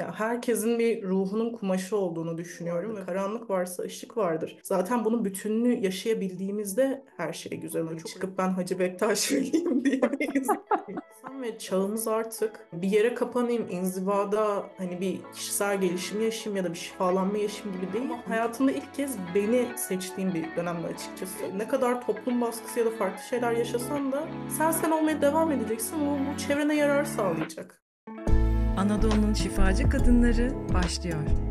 Ya herkesin bir ruhunun kumaşı olduğunu düşünüyorum ve karanlık varsa ışık vardır. Zaten bunun bütününü yaşayabildiğimizde her şey güzel oluyor. Çıkıp ben Hacı Bektaş Veli'yim diyemeyiz. Ve çağımız artık bir yere kapanayım, inzivada hani bir kişisel gelişim yaşayayım ya da bir şifalanma yaşayayım gibi değil. Hayatımda ilk kez beni seçtiğim bir dönemde açıkçası. Ne kadar toplum baskısı ya da farklı şeyler yaşasan da sen sen olmaya devam edeceksin. Bu, bu çevrene yarar sağlayacak. Anadolu'nun şifacı kadınları başlıyor.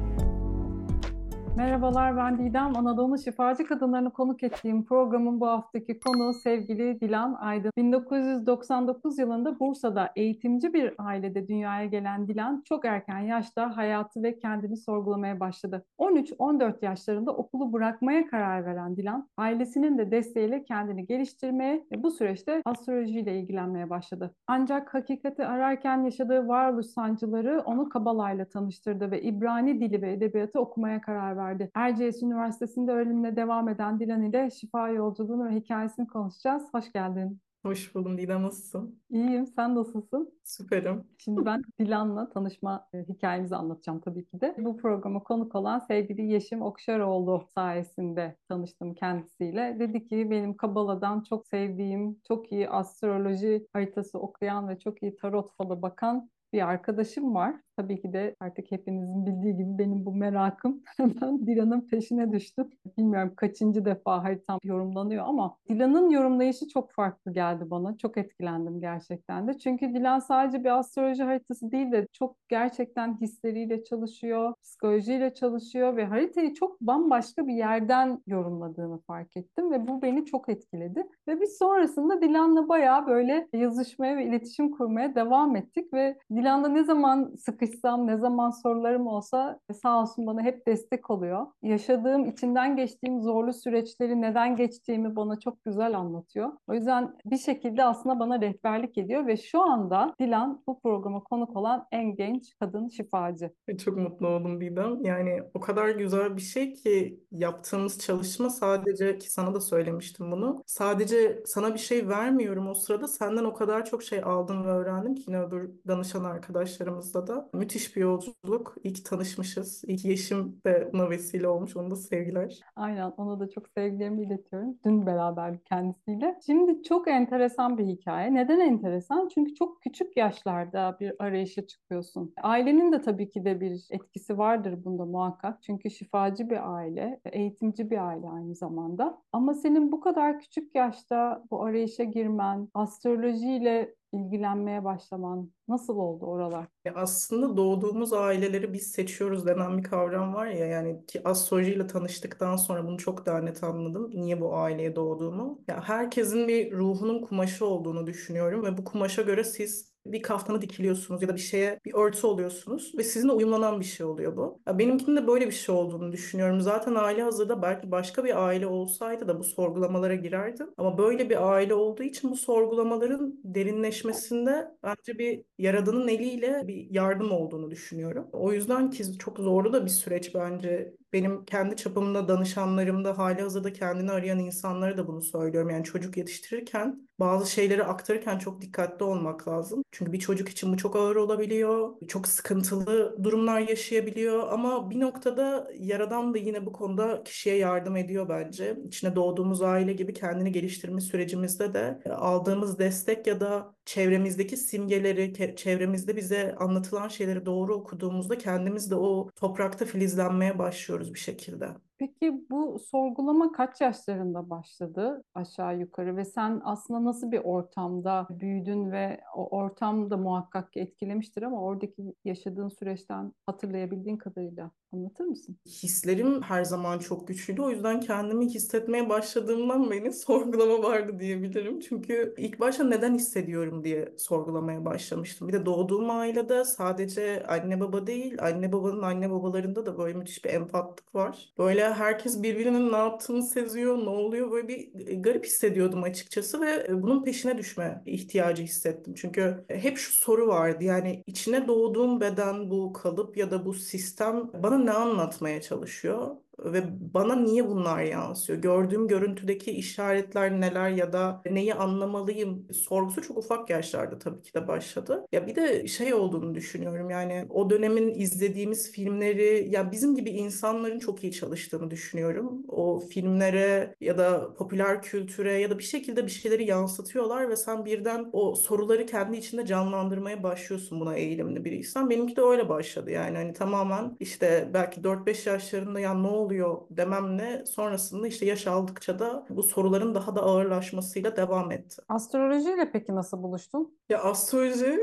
Merhabalar ben Didem. Anadolu Şifacı Kadınlarını konuk ettiğim programın bu haftaki konu sevgili Dilan Aydın. 1999 yılında Bursa'da eğitimci bir ailede dünyaya gelen Dilan çok erken yaşta hayatı ve kendini sorgulamaya başladı. 13-14 yaşlarında okulu bırakmaya karar veren Dilan, ailesinin de desteğiyle kendini geliştirmeye ve bu süreçte astrolojiyle ilgilenmeye başladı. Ancak hakikati ararken yaşadığı varoluş sancıları onu Kabala'yla tanıştırdı ve İbrani dili ve edebiyatı okumaya karar verdi verdi. Erciyes Üniversitesi'nde öğrenimine devam eden Dilan ile şifa yolculuğunu ve hikayesini konuşacağız. Hoş geldin. Hoş buldum Didem nasılsın? İyiyim, sen nasılsın? Süperim. Şimdi ben Dilan'la tanışma e, hikayemizi anlatacağım tabii ki de. Bu programa konuk olan sevgili Yeşim Okşaroğlu sayesinde tanıştım kendisiyle. Dedi ki benim Kabala'dan çok sevdiğim, çok iyi astroloji haritası okuyan ve çok iyi tarot falı bakan bir arkadaşım var. Tabii ki de artık hepinizin bildiği gibi benim bu merakım hemen Dilan'ın peşine düştüm. Bilmiyorum kaçıncı defa haritam yorumlanıyor ama Dilan'ın yorumlayışı çok farklı geldi bana. Çok etkilendim gerçekten de. Çünkü Dilan sadece bir astroloji haritası değil de çok gerçekten hisleriyle çalışıyor, psikolojiyle çalışıyor ve haritayı çok bambaşka bir yerden yorumladığını fark ettim ve bu beni çok etkiledi. Ve biz sonrasında Dilan'la bayağı böyle yazışmaya ve iletişim kurmaya devam ettik ve Dilan'da ne zaman sıkış sıkışsam, ne zaman sorularım olsa sağ olsun bana hep destek oluyor. Yaşadığım, içinden geçtiğim zorlu süreçleri neden geçtiğimi bana çok güzel anlatıyor. O yüzden bir şekilde aslında bana rehberlik ediyor ve şu anda Dilan bu programa konuk olan en genç kadın şifacı. Çok mutlu oldum Didem. Yani o kadar güzel bir şey ki yaptığımız çalışma sadece ki sana da söylemiştim bunu. Sadece sana bir şey vermiyorum o sırada senden o kadar çok şey aldım ve öğrendim ki yine öbür danışan arkadaşlarımızda da müthiş bir yolculuk. İyi ki tanışmışız. İyi ki Yeşim de buna vesile olmuş. Ona da sevgiler. Aynen. Ona da çok sevgilerimi iletiyorum. Dün beraber kendisiyle. Şimdi çok enteresan bir hikaye. Neden enteresan? Çünkü çok küçük yaşlarda bir arayışa çıkıyorsun. Ailenin de tabii ki de bir etkisi vardır bunda muhakkak. Çünkü şifacı bir aile, eğitimci bir aile aynı zamanda. Ama senin bu kadar küçük yaşta bu arayışa girmen, astrolojiyle ilgilenmeye başlaman nasıl oldu oralar? Aslında doğduğumuz aileleri biz seçiyoruz denen bir kavram var ya yani ki astrolojiyle tanıştıktan sonra bunu çok daha net anladım. Niye bu aileye doğduğumu. Ya herkesin bir ruhunun kumaşı olduğunu düşünüyorum ve bu kumaşa göre siz bir kaftana dikiliyorsunuz ya da bir şeye bir örtü oluyorsunuz ve sizinle uyumlanan bir şey oluyor bu. Ya benimkinin de böyle bir şey olduğunu düşünüyorum. Zaten aile hazırda belki başka bir aile olsaydı da bu sorgulamalara girerdim. Ama böyle bir aile olduğu için bu sorgulamaların derinleşmesinde bence bir yaradanın eliyle bir yardım olduğunu düşünüyorum. O yüzden ki çok zorlu da bir süreç bence benim kendi çapımda danışanlarımda hali hazırda kendini arayan insanlara da bunu söylüyorum. Yani çocuk yetiştirirken bazı şeyleri aktarırken çok dikkatli olmak lazım. Çünkü bir çocuk için bu çok ağır olabiliyor. Çok sıkıntılı durumlar yaşayabiliyor ama bir noktada yaradan da yine bu konuda kişiye yardım ediyor bence. İçine doğduğumuz aile gibi kendini geliştirme sürecimizde de aldığımız destek ya da çevremizdeki simgeleri, çevremizde bize anlatılan şeyleri doğru okuduğumuzda kendimiz de o toprakta filizlenmeye başlıyoruz bir şekilde. Peki bu sorgulama kaç yaşlarında başladı aşağı yukarı ve sen aslında nasıl bir ortamda büyüdün ve o ortam da muhakkak ki etkilemiştir ama oradaki yaşadığın süreçten hatırlayabildiğin kadarıyla anlatır mısın? Hislerim her zaman çok güçlüydü. O yüzden kendimi hissetmeye başladığımdan beri sorgulama vardı diyebilirim. Çünkü ilk başta neden hissediyorum diye sorgulamaya başlamıştım. Bir de doğduğum ailede sadece anne baba değil, anne babanın anne babalarında da böyle müthiş bir empatlık var. Böyle herkes birbirinin ne yaptığını seziyor, ne oluyor böyle bir e, garip hissediyordum açıkçası ve e, bunun peşine düşme ihtiyacı hissettim. Çünkü hep şu soru vardı yani içine doğduğum beden bu kalıp ya da bu sistem bana ne anlatmaya çalışıyor? Ve bana niye bunlar yansıyor? Gördüğüm görüntüdeki işaretler neler ya da neyi anlamalıyım sorgusu çok ufak yaşlarda tabii ki de başladı. Ya bir de şey olduğunu düşünüyorum yani o dönemin izlediğimiz filmleri ya bizim gibi insanların çok iyi çalıştığını düşünüyorum. O filmlere ya da popüler kültüre ya da bir şekilde bir şeyleri yansıtıyorlar ve sen birden o soruları kendi içinde canlandırmaya başlıyorsun buna eğilimli biriysen. Benimki de öyle başladı yani hani tamamen işte belki 4-5 yaşlarında ya ne oluyor dememle sonrasında işte yaş aldıkça da bu soruların daha da ağırlaşmasıyla devam etti. Astrolojiyle peki nasıl buluştun? Ya astroloji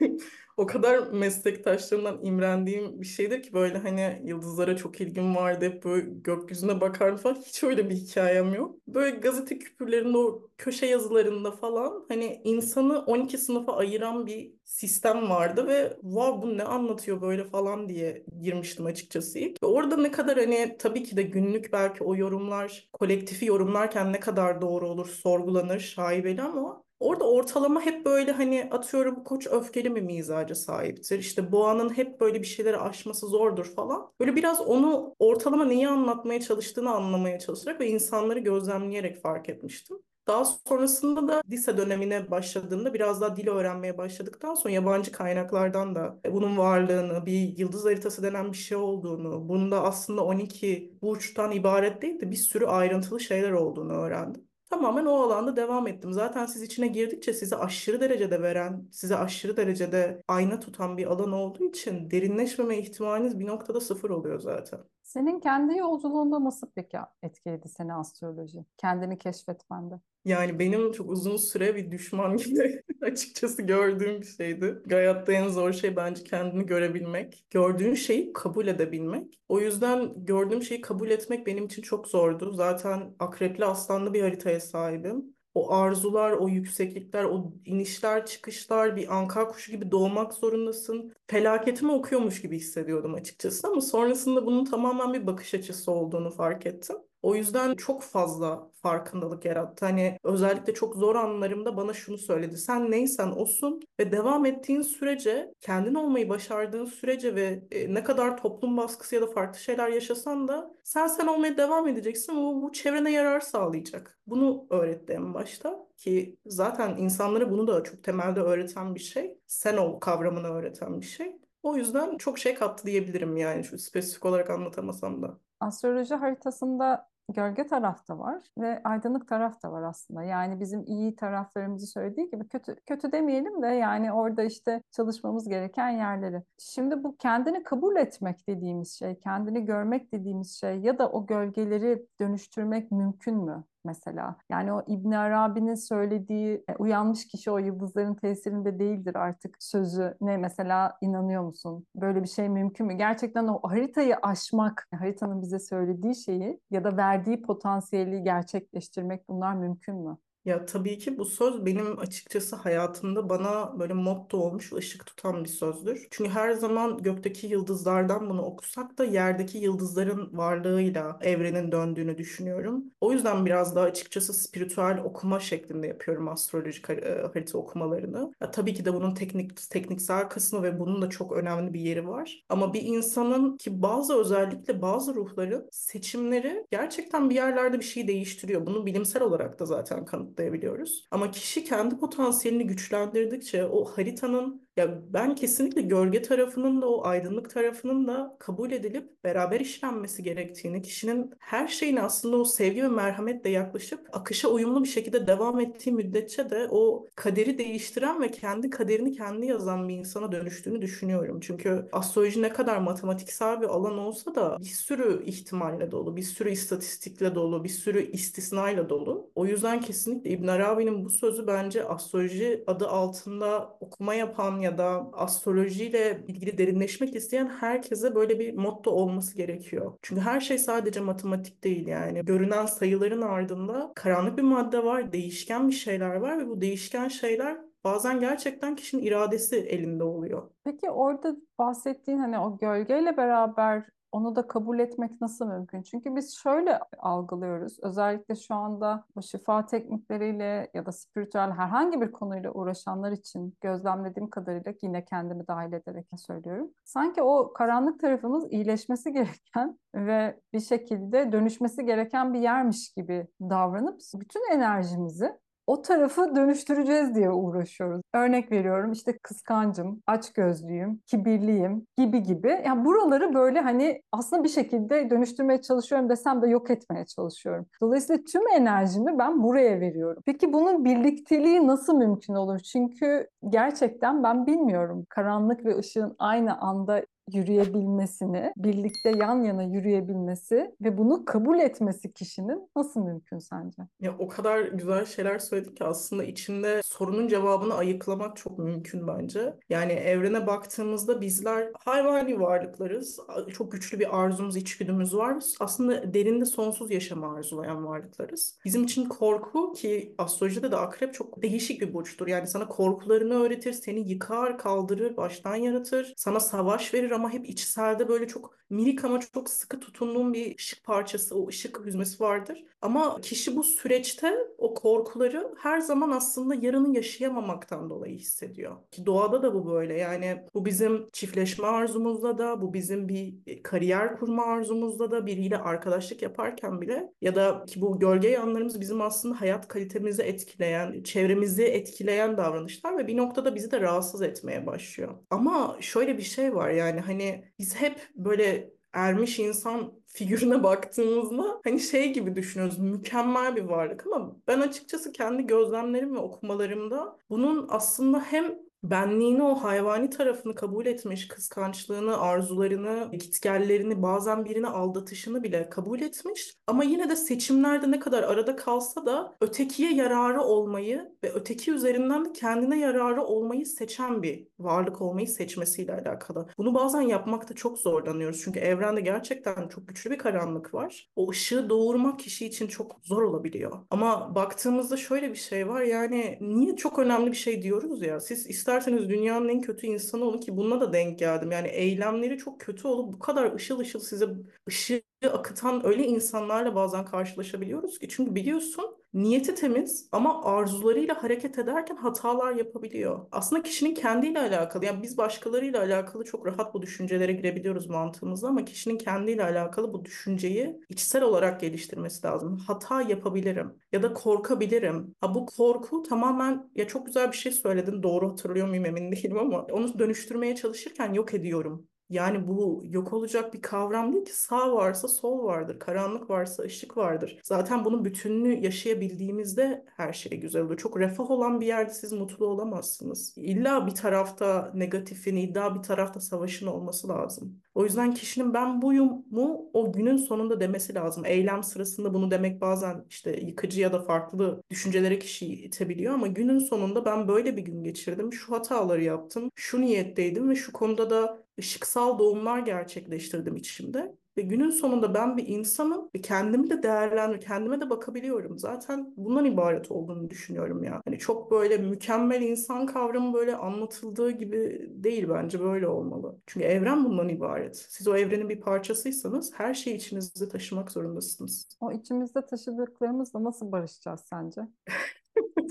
o kadar meslektaşlarımdan imrendiğim bir şeydir ki böyle hani yıldızlara çok ilgim vardı. Hep böyle gökyüzüne bakardım falan. Hiç öyle bir hikayem yok. Böyle gazete küpürlerinde o köşe yazılarında falan hani insanı 12 sınıfa ayıran bir sistem vardı ve wow bu ne anlatıyor böyle falan diye girmiştim açıkçası ilk. Ve orada ne kadar hani tabii ki de günlük belki o yorumlar kolektifi yorumlarken ne kadar doğru olur sorgulanır şaibeli ama Orada ortalama hep böyle hani atıyorum koç öfkeli mi mizaca sahiptir. İşte boğanın hep böyle bir şeyleri aşması zordur falan. Böyle biraz onu ortalama neyi anlatmaya çalıştığını anlamaya çalışarak ve insanları gözlemleyerek fark etmiştim. Daha sonrasında da lise dönemine başladığımda biraz daha dil öğrenmeye başladıktan sonra yabancı kaynaklardan da bunun varlığını, bir yıldız haritası denen bir şey olduğunu, bunda aslında 12 burçtan ibaret değil de bir sürü ayrıntılı şeyler olduğunu öğrendim. Tamamen o alanda devam ettim. Zaten siz içine girdikçe sizi aşırı derecede veren, size aşırı derecede ayna tutan bir alan olduğu için derinleşmeme ihtimaliniz bir noktada sıfır oluyor zaten. Senin kendi yolculuğunda nasıl peki etkiledi seni astroloji? Kendini keşfetmende. Yani benim çok uzun süre bir düşman gibi açıkçası gördüğüm bir şeydi. Hayatta en zor şey bence kendini görebilmek. Gördüğün şeyi kabul edebilmek. O yüzden gördüğüm şeyi kabul etmek benim için çok zordu. Zaten akrepli aslanlı bir haritaya sahibim. O arzular, o yükseklikler, o inişler, çıkışlar bir anka kuşu gibi doğmak zorundasın. Felaketimi okuyormuş gibi hissediyordum açıkçası ama sonrasında bunun tamamen bir bakış açısı olduğunu fark ettim. O yüzden çok fazla farkındalık yarattı. Hani özellikle çok zor anlarımda bana şunu söyledi. Sen neysen olsun ve devam ettiğin sürece, kendin olmayı başardığın sürece ve e, ne kadar toplum baskısı ya da farklı şeyler yaşasan da sen sen olmaya devam edeceksin. Bu, bu çevrene yarar sağlayacak. Bunu öğretti en başta ki zaten insanlara bunu da çok temelde öğreten bir şey. Sen ol kavramını öğreten bir şey. O yüzden çok şey kattı diyebilirim yani şu spesifik olarak anlatamasam da. Astroloji haritasında gölge taraf da var ve aydınlık taraf da var aslında. Yani bizim iyi taraflarımızı söylediği gibi kötü kötü demeyelim de yani orada işte çalışmamız gereken yerleri. Şimdi bu kendini kabul etmek dediğimiz şey, kendini görmek dediğimiz şey ya da o gölgeleri dönüştürmek mümkün mü? Mesela. Yani o İbn Arabi'nin söylediği e, uyanmış kişi o yıldızların tesirinde değildir artık sözü ne mesela inanıyor musun? Böyle bir şey mümkün mü? Gerçekten o haritayı aşmak, haritanın bize söylediği şeyi ya da verdiği potansiyeli gerçekleştirmek bunlar mümkün mü? Ya tabii ki bu söz benim açıkçası hayatımda bana böyle motto olmuş, ışık tutan bir sözdür. Çünkü her zaman gökteki yıldızlardan bunu okusak da yerdeki yıldızların varlığıyla evrenin döndüğünü düşünüyorum. O yüzden biraz daha açıkçası spiritüel okuma şeklinde yapıyorum astrolojik e, harita okumalarını. Ya tabii ki de bunun teknik tekniksel kısmı ve bunun da çok önemli bir yeri var. Ama bir insanın ki bazı özellikle bazı ruhların seçimleri gerçekten bir yerlerde bir şey değiştiriyor. Bunu bilimsel olarak da zaten kanıtlanıyor kanıtlayabiliyoruz. Ama kişi kendi potansiyelini güçlendirdikçe o haritanın ya ben kesinlikle gölge tarafının da o aydınlık tarafının da kabul edilip beraber işlenmesi gerektiğini, kişinin her şeyini aslında o sevgi ve merhametle yaklaşıp akışa uyumlu bir şekilde devam ettiği müddetçe de o kaderi değiştiren ve kendi kaderini kendi yazan bir insana dönüştüğünü düşünüyorum. Çünkü astroloji ne kadar matematiksel bir alan olsa da bir sürü ihtimalle dolu, bir sürü istatistikle dolu, bir sürü istisnayla dolu. O yüzden kesinlikle İbn Arabi'nin bu sözü bence astroloji adı altında okuma yapan ya da astrolojiyle ilgili derinleşmek isteyen herkese böyle bir motto olması gerekiyor. Çünkü her şey sadece matematik değil yani. Görünen sayıların ardında karanlık bir madde var, değişken bir şeyler var ve bu değişken şeyler bazen gerçekten kişinin iradesi elinde oluyor. Peki orada bahsettiğin hani o gölgeyle beraber onu da kabul etmek nasıl mümkün? Çünkü biz şöyle algılıyoruz. Özellikle şu anda bu şifa teknikleriyle ya da spiritüel herhangi bir konuyla uğraşanlar için gözlemlediğim kadarıyla yine kendimi dahil ederek söylüyorum. Sanki o karanlık tarafımız iyileşmesi gereken ve bir şekilde dönüşmesi gereken bir yermiş gibi davranıp bütün enerjimizi o tarafı dönüştüreceğiz diye uğraşıyoruz. Örnek veriyorum işte kıskancım, açgözlüyüm, kibirliyim gibi gibi. Yani buraları böyle hani aslında bir şekilde dönüştürmeye çalışıyorum desem de yok etmeye çalışıyorum. Dolayısıyla tüm enerjimi ben buraya veriyorum. Peki bunun birlikteliği nasıl mümkün olur? Çünkü gerçekten ben bilmiyorum. Karanlık ve ışığın aynı anda yürüyebilmesini, birlikte yan yana yürüyebilmesi ve bunu kabul etmesi kişinin nasıl mümkün sence? Ya o kadar güzel şeyler söyledik ki aslında içinde sorunun cevabını ayıklamak çok mümkün bence. Yani evrene baktığımızda bizler hayvani varlıklarız. Çok güçlü bir arzumuz, içgüdümüz var. Aslında derinde sonsuz yaşamı arzulayan varlıklarız. Bizim için korku ki astrolojide de akrep çok değişik bir burçtur. Yani sana korkularını öğretir, seni yıkar, kaldırır, baştan yaratır. Sana savaş verir ama hep içselde böyle çok minik ama çok sıkı tutunduğum bir ışık parçası, o ışık hüzmesi vardır. Ama kişi bu süreçte o korkuları her zaman aslında yarını yaşayamamaktan dolayı hissediyor. Ki doğada da bu böyle. Yani bu bizim çiftleşme arzumuzda da, bu bizim bir kariyer kurma arzumuzda da, biriyle arkadaşlık yaparken bile ya da ki bu gölge yanlarımız bizim aslında hayat kalitemizi etkileyen, çevremizi etkileyen davranışlar ve bir noktada bizi de rahatsız etmeye başlıyor. Ama şöyle bir şey var yani hani biz hep böyle ermiş insan figürüne baktığımızda hani şey gibi düşünüyoruz mükemmel bir varlık ama ben açıkçası kendi gözlemlerim ve okumalarımda bunun aslında hem benliğini o hayvani tarafını kabul etmiş, kıskançlığını, arzularını, gitgellerini, bazen birini aldatışını bile kabul etmiş. Ama yine de seçimlerde ne kadar arada kalsa da ötekiye yararı olmayı ve öteki üzerinden de kendine yararı olmayı seçen bir varlık olmayı seçmesiyle alakalı. Bunu bazen yapmakta çok zorlanıyoruz. Çünkü evrende gerçekten çok güçlü bir karanlık var. O ışığı doğurmak kişi için çok zor olabiliyor. Ama baktığımızda şöyle bir şey var. Yani niye çok önemli bir şey diyoruz ya. Siz isterseniz dünyanın en kötü insanı olun ki bununla da denk geldim. Yani eylemleri çok kötü olup bu kadar ışıl ışıl size ışığı akıtan öyle insanlarla bazen karşılaşabiliyoruz ki. Çünkü biliyorsun niyeti temiz ama arzularıyla hareket ederken hatalar yapabiliyor. Aslında kişinin kendiyle alakalı. Yani biz başkalarıyla alakalı çok rahat bu düşüncelere girebiliyoruz mantığımızda ama kişinin kendiyle alakalı bu düşünceyi içsel olarak geliştirmesi lazım. Hata yapabilirim ya da korkabilirim. Ha bu korku tamamen ya çok güzel bir şey söyledin. Doğru hatırlıyor muyum emin değilim ama onu dönüştürmeye çalışırken yok ediyorum. Yani bu yok olacak bir kavram değil ki sağ varsa sol vardır, karanlık varsa ışık vardır. Zaten bunun bütününü yaşayabildiğimizde her şey güzel oluyor. Çok refah olan bir yerde siz mutlu olamazsınız. İlla bir tarafta negatifin, illa bir tarafta savaşın olması lazım. O yüzden kişinin ben buyum mu o günün sonunda demesi lazım. Eylem sırasında bunu demek bazen işte yıkıcı ya da farklı düşüncelere kişiyi itebiliyor ama günün sonunda ben böyle bir gün geçirdim, şu hataları yaptım, şu niyetteydim ve şu konuda da ışıksal doğumlar gerçekleştirdim içimde. Ve günün sonunda ben bir insanım ve kendimi de değerlendir, kendime de bakabiliyorum. Zaten bundan ibaret olduğunu düşünüyorum ya. Hani çok böyle mükemmel insan kavramı böyle anlatıldığı gibi değil bence böyle olmalı. Çünkü evren bundan ibaret. Siz o evrenin bir parçasıysanız her şeyi içinizde taşımak zorundasınız. O içimizde taşıdıklarımızla nasıl barışacağız sence?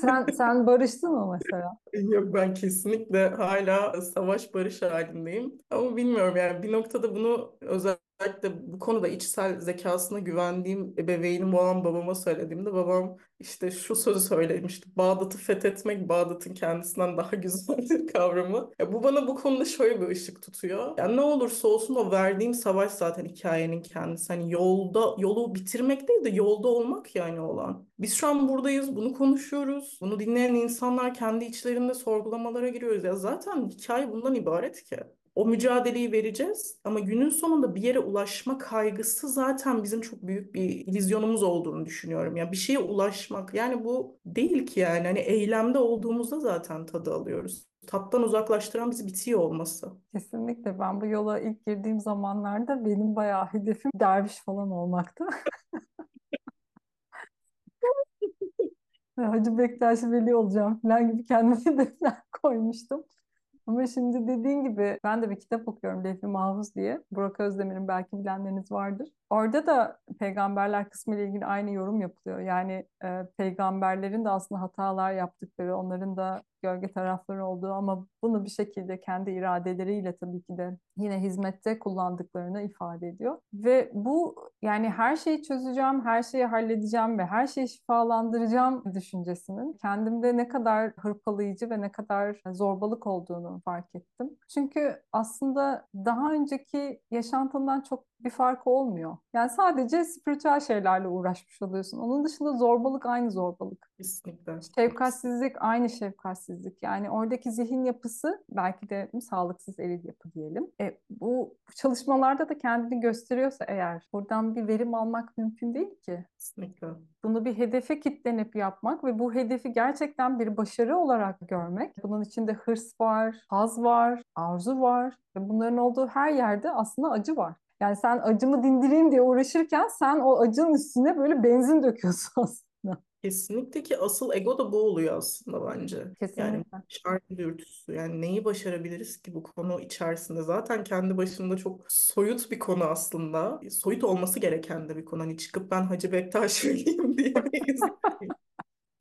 Sen sen barıştın mı mesela? Yok ben kesinlikle hala savaş barış halindeyim. Ama bilmiyorum yani bir noktada bunu özellikle bu konuda içsel zekasına güvendiğim ebeveynim olan babama söylediğimde babam işte şu sözü söylemişti. Bağdat'ı fethetmek Bağdat'ın kendisinden daha güzeldir kavramı. Ya bu bana bu konuda şöyle bir ışık tutuyor. Yani ne olursa olsun o verdiğim savaş zaten hikayenin kendisi. Hani yolda yolu bitirmek değil de yolda olmak yani olan. Biz şu an buradayız, bunu konuşuyoruz. Bunu dinleyen insanlar kendi içlerinde sorgulamalara giriyoruz. Ya zaten hikaye bundan ibaret ki. O mücadeleyi vereceğiz ama günün sonunda bir yere ulaşma kaygısı zaten bizim çok büyük bir illüzyonumuz olduğunu düşünüyorum. Ya bir şeye ulaşmak yani bu değil ki yani hani eylemde olduğumuzda zaten tadı alıyoruz. Tattan uzaklaştıran bizi bitiyor olması. Kesinlikle ben bu yola ilk girdiğim zamanlarda benim bayağı hedefim derviş falan olmaktı. Hacı Bektaş Veli olacağım falan gibi kendime hedefler koymuştum. Ama şimdi dediğin gibi ben de bir kitap okuyorum Levh-i Mahfuz diye. Burak Özdemir'in belki bilenleriniz vardır. Orada da peygamberler kısmı ile ilgili aynı yorum yapılıyor. Yani e, peygamberlerin de aslında hatalar yaptıkları, onların da gölge tarafları olduğu ama bunu bir şekilde kendi iradeleriyle tabii ki de yine hizmette kullandıklarını ifade ediyor. Ve bu yani her şeyi çözeceğim, her şeyi halledeceğim ve her şeyi şifalandıracağım düşüncesinin kendimde ne kadar hırpalayıcı ve ne kadar zorbalık olduğunu fark ettim. Çünkü aslında daha önceki yaşantından çok bir farkı olmuyor. Yani sadece spiritüel şeylerle uğraşmış oluyorsun. Onun dışında zorbalık aynı zorbalık. Kesinlikle. Şefkatsizlik aynı şefkatsizlik. Yani oradaki zihin yapısı belki de sağlıksız eril yapı diyelim. E, bu çalışmalarda da kendini gösteriyorsa eğer buradan bir verim almak mümkün değil ki. Kesinlikle. Bunu bir hedefe kitlenip yapmak ve bu hedefi gerçekten bir başarı olarak görmek. Bunun içinde hırs var, haz var, arzu var ve bunların olduğu her yerde aslında acı var. Yani sen acımı dindireyim diye uğraşırken sen o acının üstüne böyle benzin döküyorsun aslında. Kesinlikle ki asıl ego da bu oluyor aslında bence. Yani Kesinlikle. şarkı dürtüsü. Yani neyi başarabiliriz ki bu konu içerisinde? Zaten kendi başında çok soyut bir konu aslında. Soyut olması gereken de bir konu. Hani çıkıp ben Hacı Bektaş Veli'yim diyemeyiz.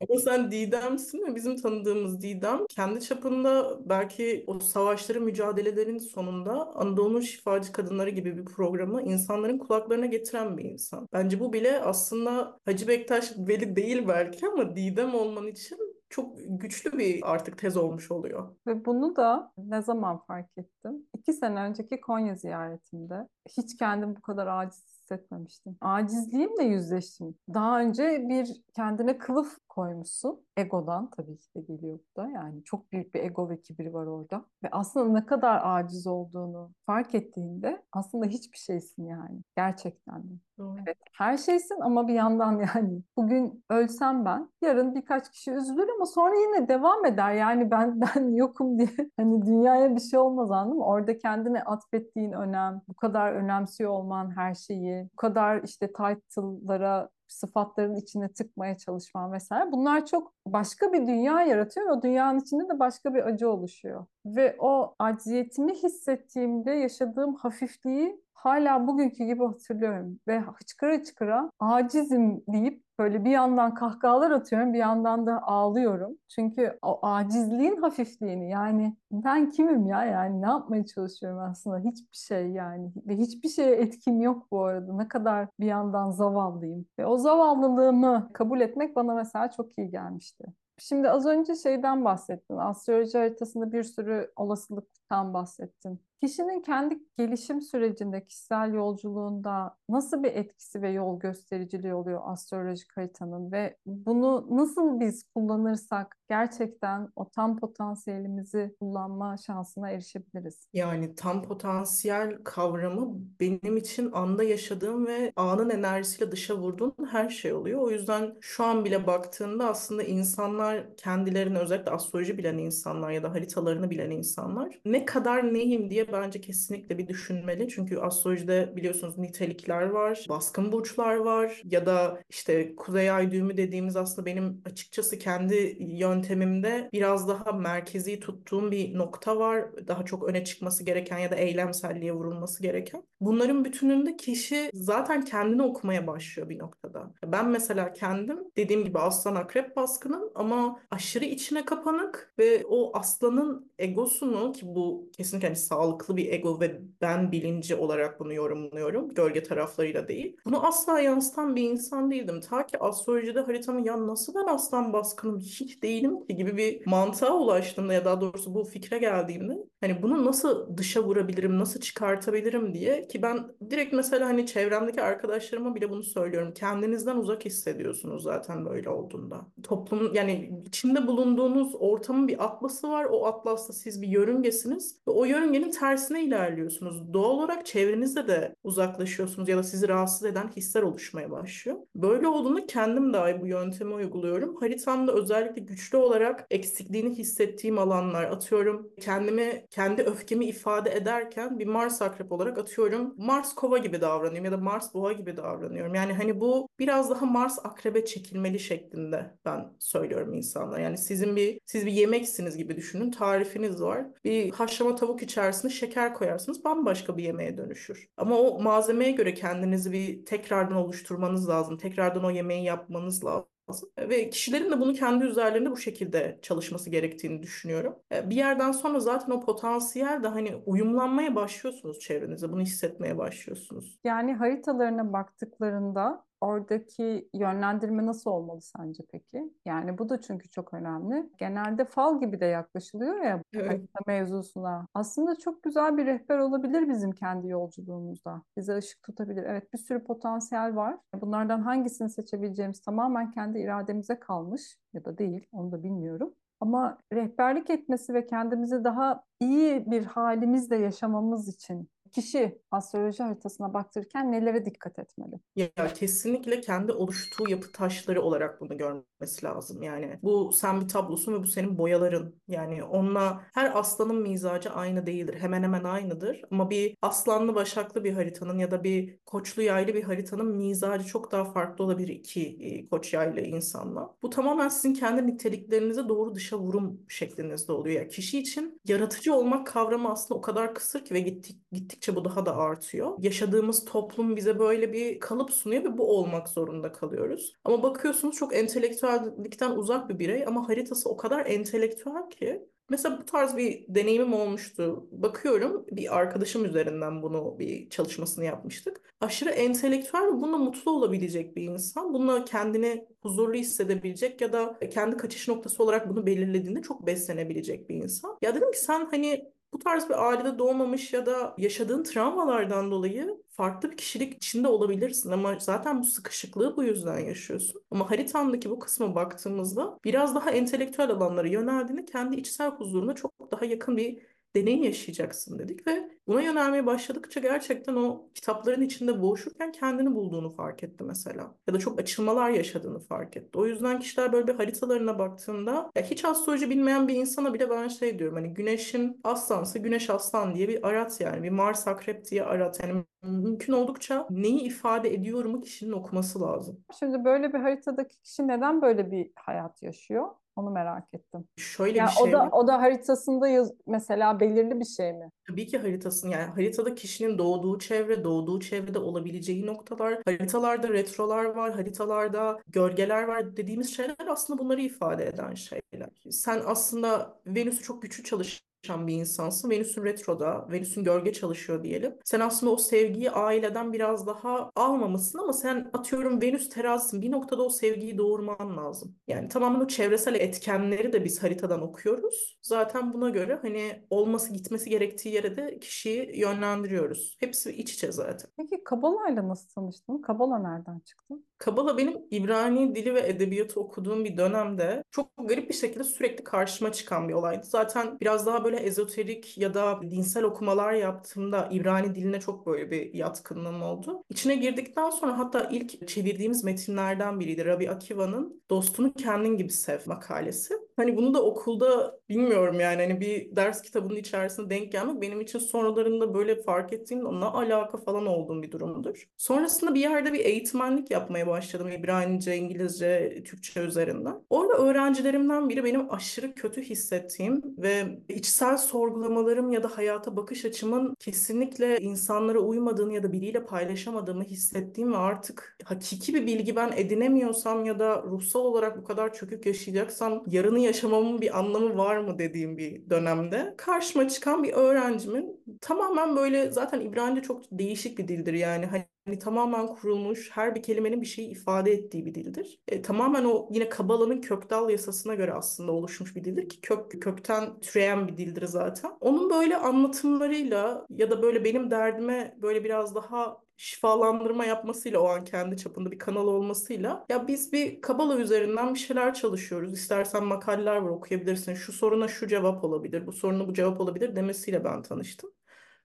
Ama sen Didem'sin ve bizim tanıdığımız Didem kendi çapında belki o savaşların, mücadelelerin sonunda Anadolu'nun şifacı kadınları gibi bir programı insanların kulaklarına getiren bir insan. Bence bu bile aslında Hacı Bektaş Veli değil belki ama Didem olman için çok güçlü bir artık tez olmuş oluyor. Ve bunu da ne zaman fark ettim? İki sene önceki Konya ziyaretimde. Hiç kendimi bu kadar aciz hissetmemiştim. Acizliğimle yüzleştim. Daha önce bir kendine kılıf koymuşsun. Egodan tabii ki de geliyor bu da. Yani çok büyük bir ego ve kibir var orada. Ve aslında ne kadar aciz olduğunu fark ettiğinde aslında hiçbir şeysin yani. Gerçekten de. Doğru. Evet, her şeysin ama bir yandan yani bugün ölsem ben, yarın birkaç kişi üzülür ama sonra yine devam eder. Yani ben ben yokum diye hani dünyaya bir şey olmaz anladın mı? Orada kendine atfettiğin önem, bu kadar önemsiyor olman her şeyi, bu kadar işte title'lara sıfatların içine tıkmaya çalışman vesaire. Bunlar çok başka bir dünya yaratıyor ve o dünyanın içinde de başka bir acı oluşuyor. Ve o acziyetimi hissettiğimde yaşadığım hafifliği hala bugünkü gibi hatırlıyorum. Ve hıçkıra hıçkıra acizim deyip böyle bir yandan kahkahalar atıyorum bir yandan da ağlıyorum. Çünkü o acizliğin hafifliğini yani ben kimim ya yani ne yapmaya çalışıyorum aslında hiçbir şey yani ve hiçbir şeye etkim yok bu arada ne kadar bir yandan zavallıyım ve o zavallılığımı kabul etmek bana mesela çok iyi gelmişti. Şimdi az önce şeyden bahsettin. Astroloji haritasında bir sürü olasılıktan bahsettin. Kişinin kendi gelişim sürecinde, kişisel yolculuğunda nasıl bir etkisi ve yol göstericiliği oluyor astrolojik haritanın ve bunu nasıl biz kullanırsak gerçekten o tam potansiyelimizi kullanma şansına erişebiliriz? Yani tam potansiyel kavramı benim için anda yaşadığım ve anın enerjisiyle dışa vurduğum her şey oluyor. O yüzden şu an bile baktığında aslında insanlar kendilerini özellikle astroloji bilen insanlar ya da haritalarını bilen insanlar ne kadar neyim diye bence kesinlikle bir düşünmeli. Çünkü astrolojide biliyorsunuz nitelikler var, baskın burçlar var ya da işte kuzey ay düğümü dediğimiz aslında benim açıkçası kendi yöntemimde biraz daha merkezi tuttuğum bir nokta var. Daha çok öne çıkması gereken ya da eylemselliğe vurulması gereken. Bunların bütününde kişi zaten kendini okumaya başlıyor bir noktada. Ben mesela kendim dediğim gibi aslan akrep baskınım ama aşırı içine kapanık ve o aslanın egosunu ki bu kesinlikle hani sağlıklı bir ego ve ben bilinci olarak bunu yorumluyorum. Gölge taraflarıyla değil. Bunu asla yansıtan bir insan değildim. Ta ki astrolojide haritamı ya nasıl ben aslan baskınım hiç değilim ki gibi bir mantığa ulaştığımda ya daha doğrusu bu fikre geldiğimde hani bunu nasıl dışa vurabilirim, nasıl çıkartabilirim diye ki ben direkt mesela hani çevremdeki arkadaşlarıma bile bunu söylüyorum. Kendinizden uzak hissediyorsunuz zaten böyle olduğunda. Toplum yani içinde bulunduğunuz ortamın bir atlası var. O atlasta siz bir yörüngesiniz ve o yörüngenin ters tersine ilerliyorsunuz. Doğal olarak çevrenizde de uzaklaşıyorsunuz ya da sizi rahatsız eden hisler oluşmaya başlıyor. Böyle olduğunda kendim dahi bu yöntemi uyguluyorum. Haritamda özellikle güçlü olarak eksikliğini hissettiğim alanlar atıyorum. Kendimi, kendi öfkemi ifade ederken bir Mars akrep olarak atıyorum. Mars kova gibi davranıyorum ya da Mars boğa gibi davranıyorum. Yani hani bu biraz daha Mars akrebe çekilmeli şeklinde ben söylüyorum insanlara. Yani sizin bir siz bir yemeksiniz gibi düşünün. Tarifiniz var. Bir haşlama tavuk içerisine şeker koyarsınız bambaşka bir yemeğe dönüşür. Ama o malzemeye göre kendinizi bir tekrardan oluşturmanız lazım. Tekrardan o yemeği yapmanız lazım. Ve kişilerin de bunu kendi üzerlerinde bu şekilde çalışması gerektiğini düşünüyorum. Bir yerden sonra zaten o potansiyel de hani uyumlanmaya başlıyorsunuz çevrenize. Bunu hissetmeye başlıyorsunuz. Yani haritalarına baktıklarında oradaki yönlendirme nasıl olmalı sence peki? Yani bu da çünkü çok önemli. Genelde fal gibi de yaklaşılıyor ya Evet. mevzusuna. Aslında çok güzel bir rehber olabilir bizim kendi yolculuğumuzda. Bize ışık tutabilir. Evet bir sürü potansiyel var. Bunlardan hangisini seçebileceğimiz tamamen kendi irademize kalmış ya da değil onu da bilmiyorum. Ama rehberlik etmesi ve kendimizi daha iyi bir halimizle yaşamamız için kişi astroloji haritasına baktırırken nelere dikkat etmeli? Ya kesinlikle kendi oluştuğu yapı taşları olarak bunu görmesi lazım. Yani bu sen bir tablosun ve bu senin boyaların. Yani onunla her aslanın mizacı aynı değildir. Hemen hemen aynıdır. Ama bir aslanlı başaklı bir haritanın ya da bir koçlu yaylı bir haritanın mizacı çok daha farklı olabilir iki e, koç yaylı insanla. Bu tamamen sizin kendi niteliklerinize doğru dışa vurum şeklinizde oluyor. Yani kişi için yaratıcı olmak kavramı aslında o kadar kısır ki ve gittik, gittikçe bu daha da artıyor. Yaşadığımız toplum bize böyle bir kalıp sunuyor ve bu olmak zorunda kalıyoruz. Ama bakıyorsunuz çok entelektüellikten uzak bir birey ama haritası o kadar entelektüel ki Mesela bu tarz bir deneyimim olmuştu. Bakıyorum bir arkadaşım üzerinden bunu bir çalışmasını yapmıştık. Aşırı entelektüel ve bununla mutlu olabilecek bir insan. Bununla kendini huzurlu hissedebilecek ya da kendi kaçış noktası olarak bunu belirlediğinde çok beslenebilecek bir insan. Ya dedim ki sen hani bu tarz bir ailede doğmamış ya da yaşadığın travmalardan dolayı farklı bir kişilik içinde olabilirsin ama zaten bu sıkışıklığı bu yüzden yaşıyorsun. Ama haritandaki bu kısma baktığımızda biraz daha entelektüel alanlara yöneldiğinde kendi içsel huzuruna çok daha yakın bir deneyim yaşayacaksın dedik ve buna yönelmeye başladıkça gerçekten o kitapların içinde boğuşurken kendini bulduğunu fark etti mesela. Ya da çok açılmalar yaşadığını fark etti. O yüzden kişiler böyle bir haritalarına baktığında ya hiç astroloji bilmeyen bir insana bile ben şey diyorum hani güneşin aslansa güneş aslan diye bir arat yani bir Mars akrep diye arat yani mümkün oldukça neyi ifade ediyorumu kişinin okuması lazım. Şimdi böyle bir haritadaki kişi neden böyle bir hayat yaşıyor? Onu merak ettim. Şöyle Yani bir şey o da var. o da haritasında yaz, mesela belirli bir şey mi? Tabii ki haritasını yani haritada kişinin doğduğu çevre, doğduğu çevrede olabileceği noktalar, haritalarda retrolar var, haritalarda gölgeler var dediğimiz şeyler aslında bunları ifade eden şeyler. Sen aslında Venüs'ü çok güçlü çalışan bir insansın. Venüs'ün retroda, Venüs'ün gölge çalışıyor diyelim. Sen aslında o sevgiyi aileden biraz daha almamışsın ama sen atıyorum Venüs terazisin. Bir noktada o sevgiyi doğurman lazım. Yani tamamen o çevresel etkenleri de biz haritadan okuyoruz. Zaten buna göre hani olması gitmesi gerektiği yere de kişiyi yönlendiriyoruz. Hepsi iç içe zaten. Peki Kabala'yla nasıl tanıştın? Kabala nereden çıktı? Kabala benim İbrani dili ve edebiyatı okuduğum bir dönemde çok garip bir şekilde sürekli karşıma çıkan bir olaydı. Zaten biraz daha böyle ezoterik ya da dinsel okumalar yaptığımda İbrani diline çok böyle bir yatkınlığım oldu. İçine girdikten sonra hatta ilk çevirdiğimiz metinlerden biriydi. Rabbi Akiva'nın Dostunu Kendin Gibi Sev makalesi. Hani bunu da okulda bilmiyorum yani hani bir ders kitabının içerisinde denk gelmek benim için sonralarında böyle fark ettiğimde onunla alaka falan olduğum bir durumdur. Sonrasında bir yerde bir eğitmenlik yapmaya başladım İbranice, İngilizce, Türkçe üzerinden. Orada öğrencilerimden biri benim aşırı kötü hissettiğim ve içsel sorgulamalarım ya da hayata bakış açımın kesinlikle insanlara uymadığını ya da biriyle paylaşamadığımı hissettiğim ve artık hakiki bir bilgi ben edinemiyorsam ya da ruhsal olarak bu kadar çökük yaşayacaksam yarını yaşamamın bir anlamı var mı dediğim bir dönemde karşıma çıkan bir öğrencimin tamamen böyle zaten İbranice çok değişik bir dildir yani hani tamamen kurulmuş, her bir kelimenin bir şeyi ifade ettiği bir dildir. E, tamamen o yine Kabala'nın kökdal yasasına göre aslında oluşmuş bir dildir ki kök kökten türeyen bir dildir zaten. Onun böyle anlatımlarıyla ya da böyle benim derdime böyle biraz daha şifalandırma yapmasıyla o an kendi çapında bir kanal olmasıyla ya biz bir Kabala üzerinden bir şeyler çalışıyoruz. İstersen makaleler var okuyabilirsin. Şu soruna şu cevap olabilir, bu soruna bu cevap olabilir demesiyle ben tanıştım.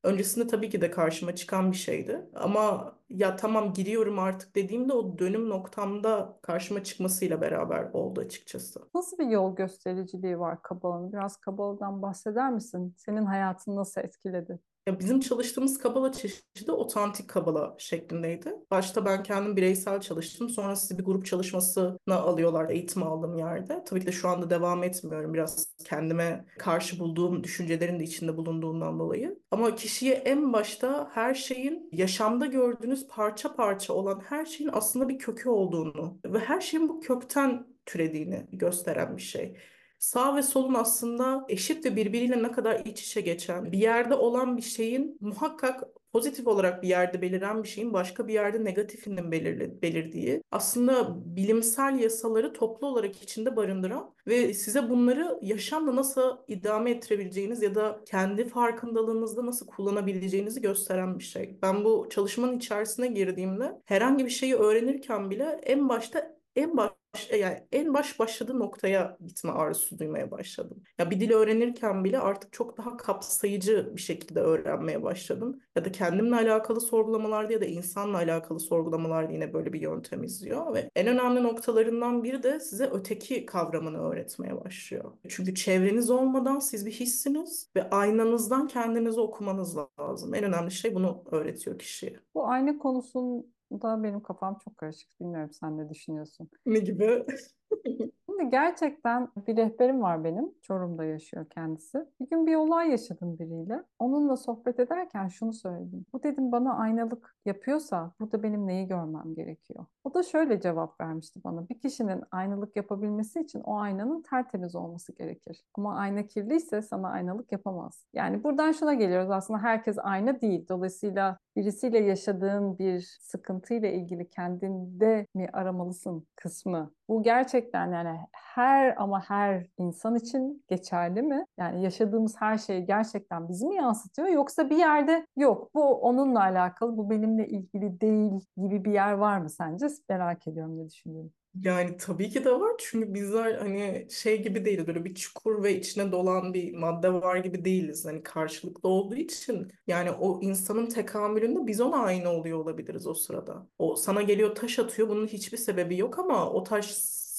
Öncesinde tabii ki de karşıma çıkan bir şeydi. Ama ya tamam giriyorum artık dediğimde o dönüm noktamda karşıma çıkmasıyla beraber oldu açıkçası. Nasıl bir yol göstericiliği var Kabala'nın? Biraz Kabala'dan bahseder misin? Senin hayatını nasıl etkiledi? Ya bizim çalıştığımız kabala çeşidi otantik kabala şeklindeydi. Başta ben kendim bireysel çalıştım. Sonra sizi bir grup çalışmasına alıyorlar eğitim aldığım yerde. Tabii ki de şu anda devam etmiyorum. Biraz kendime karşı bulduğum düşüncelerin de içinde bulunduğundan dolayı. Ama kişiye en başta her şeyin yaşamda gördüğünüz parça parça olan her şeyin aslında bir kökü olduğunu ve her şeyin bu kökten türediğini gösteren bir şey. Sağ ve solun aslında eşit ve birbiriyle ne kadar iç içe geçen, bir yerde olan bir şeyin muhakkak pozitif olarak bir yerde beliren bir şeyin başka bir yerde negatifinin belirli, belirdiği aslında bilimsel yasaları toplu olarak içinde barındıran ve size bunları yaşamla nasıl idame ettirebileceğiniz ya da kendi farkındalığınızda nasıl kullanabileceğinizi gösteren bir şey. Ben bu çalışmanın içerisine girdiğimde herhangi bir şeyi öğrenirken bile en başta en baş yani en baş başladığı noktaya gitme arzusu duymaya başladım. Ya bir dili öğrenirken bile artık çok daha kapsayıcı bir şekilde öğrenmeye başladım. Ya da kendimle alakalı sorgulamalarda ya da insanla alakalı sorgulamalarda yine böyle bir yöntem izliyor ve en önemli noktalarından biri de size öteki kavramını öğretmeye başlıyor. Çünkü çevreniz olmadan siz bir hissiniz ve aynanızdan kendinizi okumanız lazım. En önemli şey bunu öğretiyor kişiye. Bu ayna konusunda benim kafam çok karışık. Bilmiyorum sen ne düşünüyorsun? Ne gibi? Şimdi gerçekten bir rehberim var benim. Çorum'da yaşıyor kendisi. Bir gün bir olay yaşadım biriyle. Onunla sohbet ederken şunu söyledim. Bu dedim bana aynalık yapıyorsa burada benim neyi görmem gerekiyor? O da şöyle cevap vermişti bana. Bir kişinin aynalık yapabilmesi için o aynanın tertemiz olması gerekir. Ama ayna kirliyse sana aynalık yapamaz. Yani buradan şuna geliyoruz aslında herkes ayna değil. Dolayısıyla birisiyle yaşadığın bir sıkıntıyla ilgili kendinde mi aramalısın kısmı. Bu gerçekten yani her ama her insan için geçerli mi? Yani yaşadığımız her şey gerçekten bizi mi yansıtıyor yoksa bir yerde yok bu onunla alakalı bu benimle ilgili değil gibi bir yer var mı sence? Merak ediyorum ne düşünüyorsun. Yani tabii ki de var. Çünkü bizler hani şey gibi değiliz. Böyle bir çukur ve içine dolan bir madde var gibi değiliz. Hani karşılıklı olduğu için. Yani o insanın tekamülünde biz ona aynı oluyor olabiliriz o sırada. O sana geliyor taş atıyor. Bunun hiçbir sebebi yok ama o taş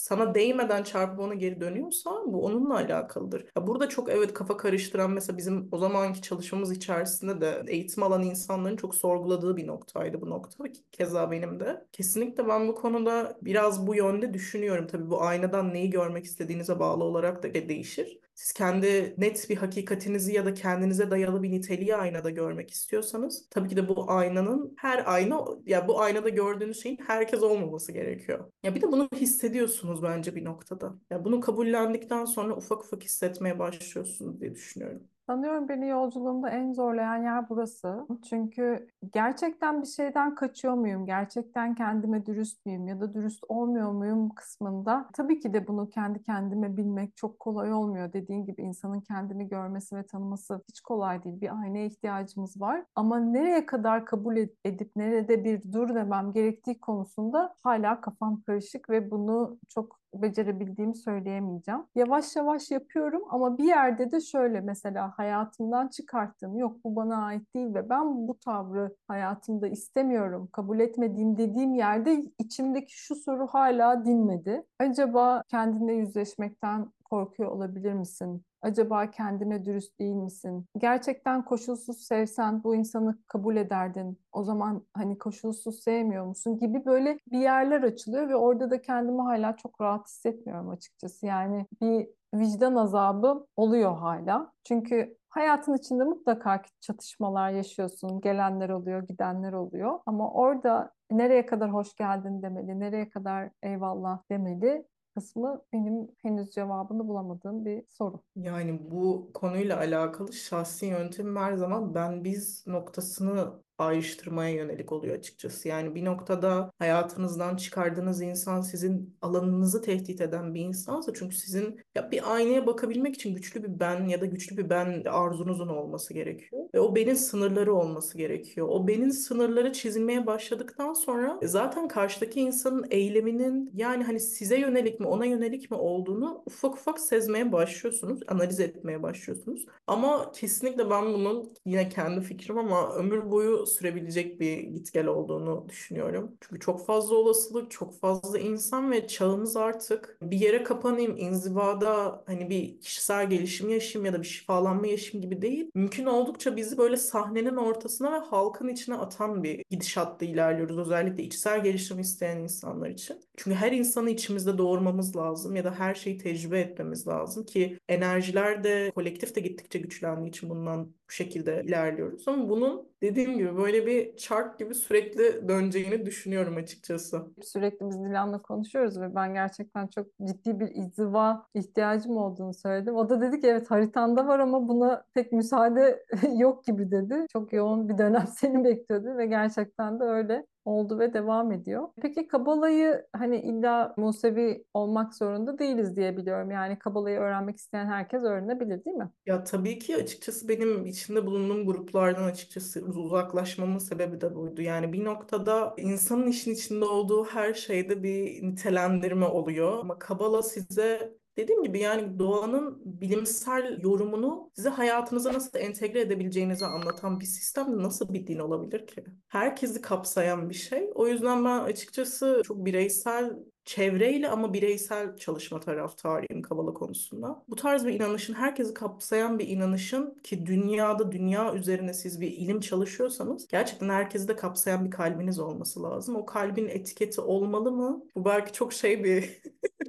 sana değmeden çarpıp ona geri dönüyorsa bu onunla alakalıdır. Ya burada çok evet kafa karıştıran mesela bizim o zamanki çalışmamız içerisinde de eğitim alan insanların çok sorguladığı bir noktaydı bu nokta. Keza benim de. Kesinlikle ben bu konuda biraz bu yönde düşünüyorum. Tabii bu aynadan neyi görmek istediğinize bağlı olarak da değişir. Siz kendi net bir hakikatinizi ya da kendinize dayalı bir niteliği aynada görmek istiyorsanız tabii ki de bu aynanın her ayna ya bu aynada gördüğünüz şeyin herkes olmaması gerekiyor. Ya bir de bunu hissediyorsunuz bence bir noktada. Ya bunu kabullendikten sonra ufak ufak hissetmeye başlıyorsunuz diye düşünüyorum. Sanıyorum beni yolculuğumda en zorlayan yer burası. Çünkü gerçekten bir şeyden kaçıyor muyum? Gerçekten kendime dürüst müyüm ya da dürüst olmuyor muyum kısmında. Tabii ki de bunu kendi kendime bilmek çok kolay olmuyor. Dediğin gibi insanın kendini görmesi ve tanıması hiç kolay değil. Bir aynaya ihtiyacımız var. Ama nereye kadar kabul edip nerede bir dur demem gerektiği konusunda hala kafam karışık ve bunu çok becerebildiğimi söyleyemeyeceğim. Yavaş yavaş yapıyorum ama bir yerde de şöyle mesela hayatımdan çıkarttığım yok bu bana ait değil ve ben bu tavrı hayatımda istemiyorum, kabul etmediğim dediğim yerde içimdeki şu soru hala dinmedi. Acaba kendine yüzleşmekten korkuyor olabilir misin? Acaba kendine dürüst değil misin? Gerçekten koşulsuz sevsen bu insanı kabul ederdin. O zaman hani koşulsuz sevmiyor musun gibi böyle bir yerler açılıyor ve orada da kendimi hala çok rahat hissetmiyorum açıkçası. Yani bir vicdan azabı oluyor hala. Çünkü hayatın içinde mutlaka çatışmalar yaşıyorsun. Gelenler oluyor, gidenler oluyor. Ama orada nereye kadar hoş geldin demeli, nereye kadar eyvallah demeli kısmı benim henüz cevabını bulamadığım bir soru. Yani bu konuyla alakalı şahsi yöntemim her zaman ben biz noktasını ayrıştırmaya yönelik oluyor açıkçası. Yani bir noktada hayatınızdan çıkardığınız insan sizin alanınızı tehdit eden bir insansa çünkü sizin ya bir aynaya bakabilmek için güçlü bir ben ya da güçlü bir ben arzunuzun olması gerekiyor. Ve o benin sınırları olması gerekiyor. O benin sınırları çizilmeye başladıktan sonra zaten karşıdaki insanın eyleminin yani hani size yönelik mi ona yönelik mi olduğunu ufak ufak sezmeye başlıyorsunuz, analiz etmeye başlıyorsunuz. Ama kesinlikle ben bunun yine kendi fikrim ama ömür boyu sürebilecek bir git gel olduğunu düşünüyorum. Çünkü çok fazla olasılık, çok fazla insan ve çağımız artık bir yere kapanayım, inzivada hani bir kişisel gelişim yaşayayım ya da bir şifalanma yaşayayım gibi değil. Mümkün oldukça bizi böyle sahnenin ortasına ve halkın içine atan bir gidişatta ilerliyoruz. Özellikle içsel gelişim isteyen insanlar için. Çünkü her insanı içimizde doğurmamız lazım ya da her şeyi tecrübe etmemiz lazım ki enerjiler de kolektif de gittikçe güçlendiği için bundan bu şekilde ilerliyoruz. Ama bunun dediğim gibi böyle bir çark gibi sürekli döneceğini düşünüyorum açıkçası. Sürekli biz Dilan'la konuşuyoruz ve ben gerçekten çok ciddi bir inziva ihtiyacım olduğunu söyledim. O da dedi ki evet haritanda var ama buna pek müsaade yok gibi dedi. Çok yoğun bir dönem seni bekliyordu ve gerçekten de öyle oldu ve devam ediyor. Peki Kabala'yı hani illa Musevi olmak zorunda değiliz diye biliyorum. Yani Kabala'yı öğrenmek isteyen herkes öğrenebilir değil mi? Ya tabii ki açıkçası benim içinde bulunduğum gruplardan açıkçası uzaklaşmamın sebebi de buydu. Yani bir noktada insanın işin içinde olduğu her şeyde bir nitelendirme oluyor. Ama Kabala size Dediğim gibi yani doğanın bilimsel yorumunu size hayatınıza nasıl entegre edebileceğinizi anlatan bir sistem nasıl bir din olabilir ki? Herkesi kapsayan bir şey. O yüzden ben açıkçası çok bireysel çevreyle ama bireysel çalışma taraftarıyım Kabala konusunda. Bu tarz bir inanışın, herkesi kapsayan bir inanışın ki dünyada, dünya üzerine siz bir ilim çalışıyorsanız gerçekten herkesi de kapsayan bir kalbiniz olması lazım. O kalbin etiketi olmalı mı? Bu belki çok şey bir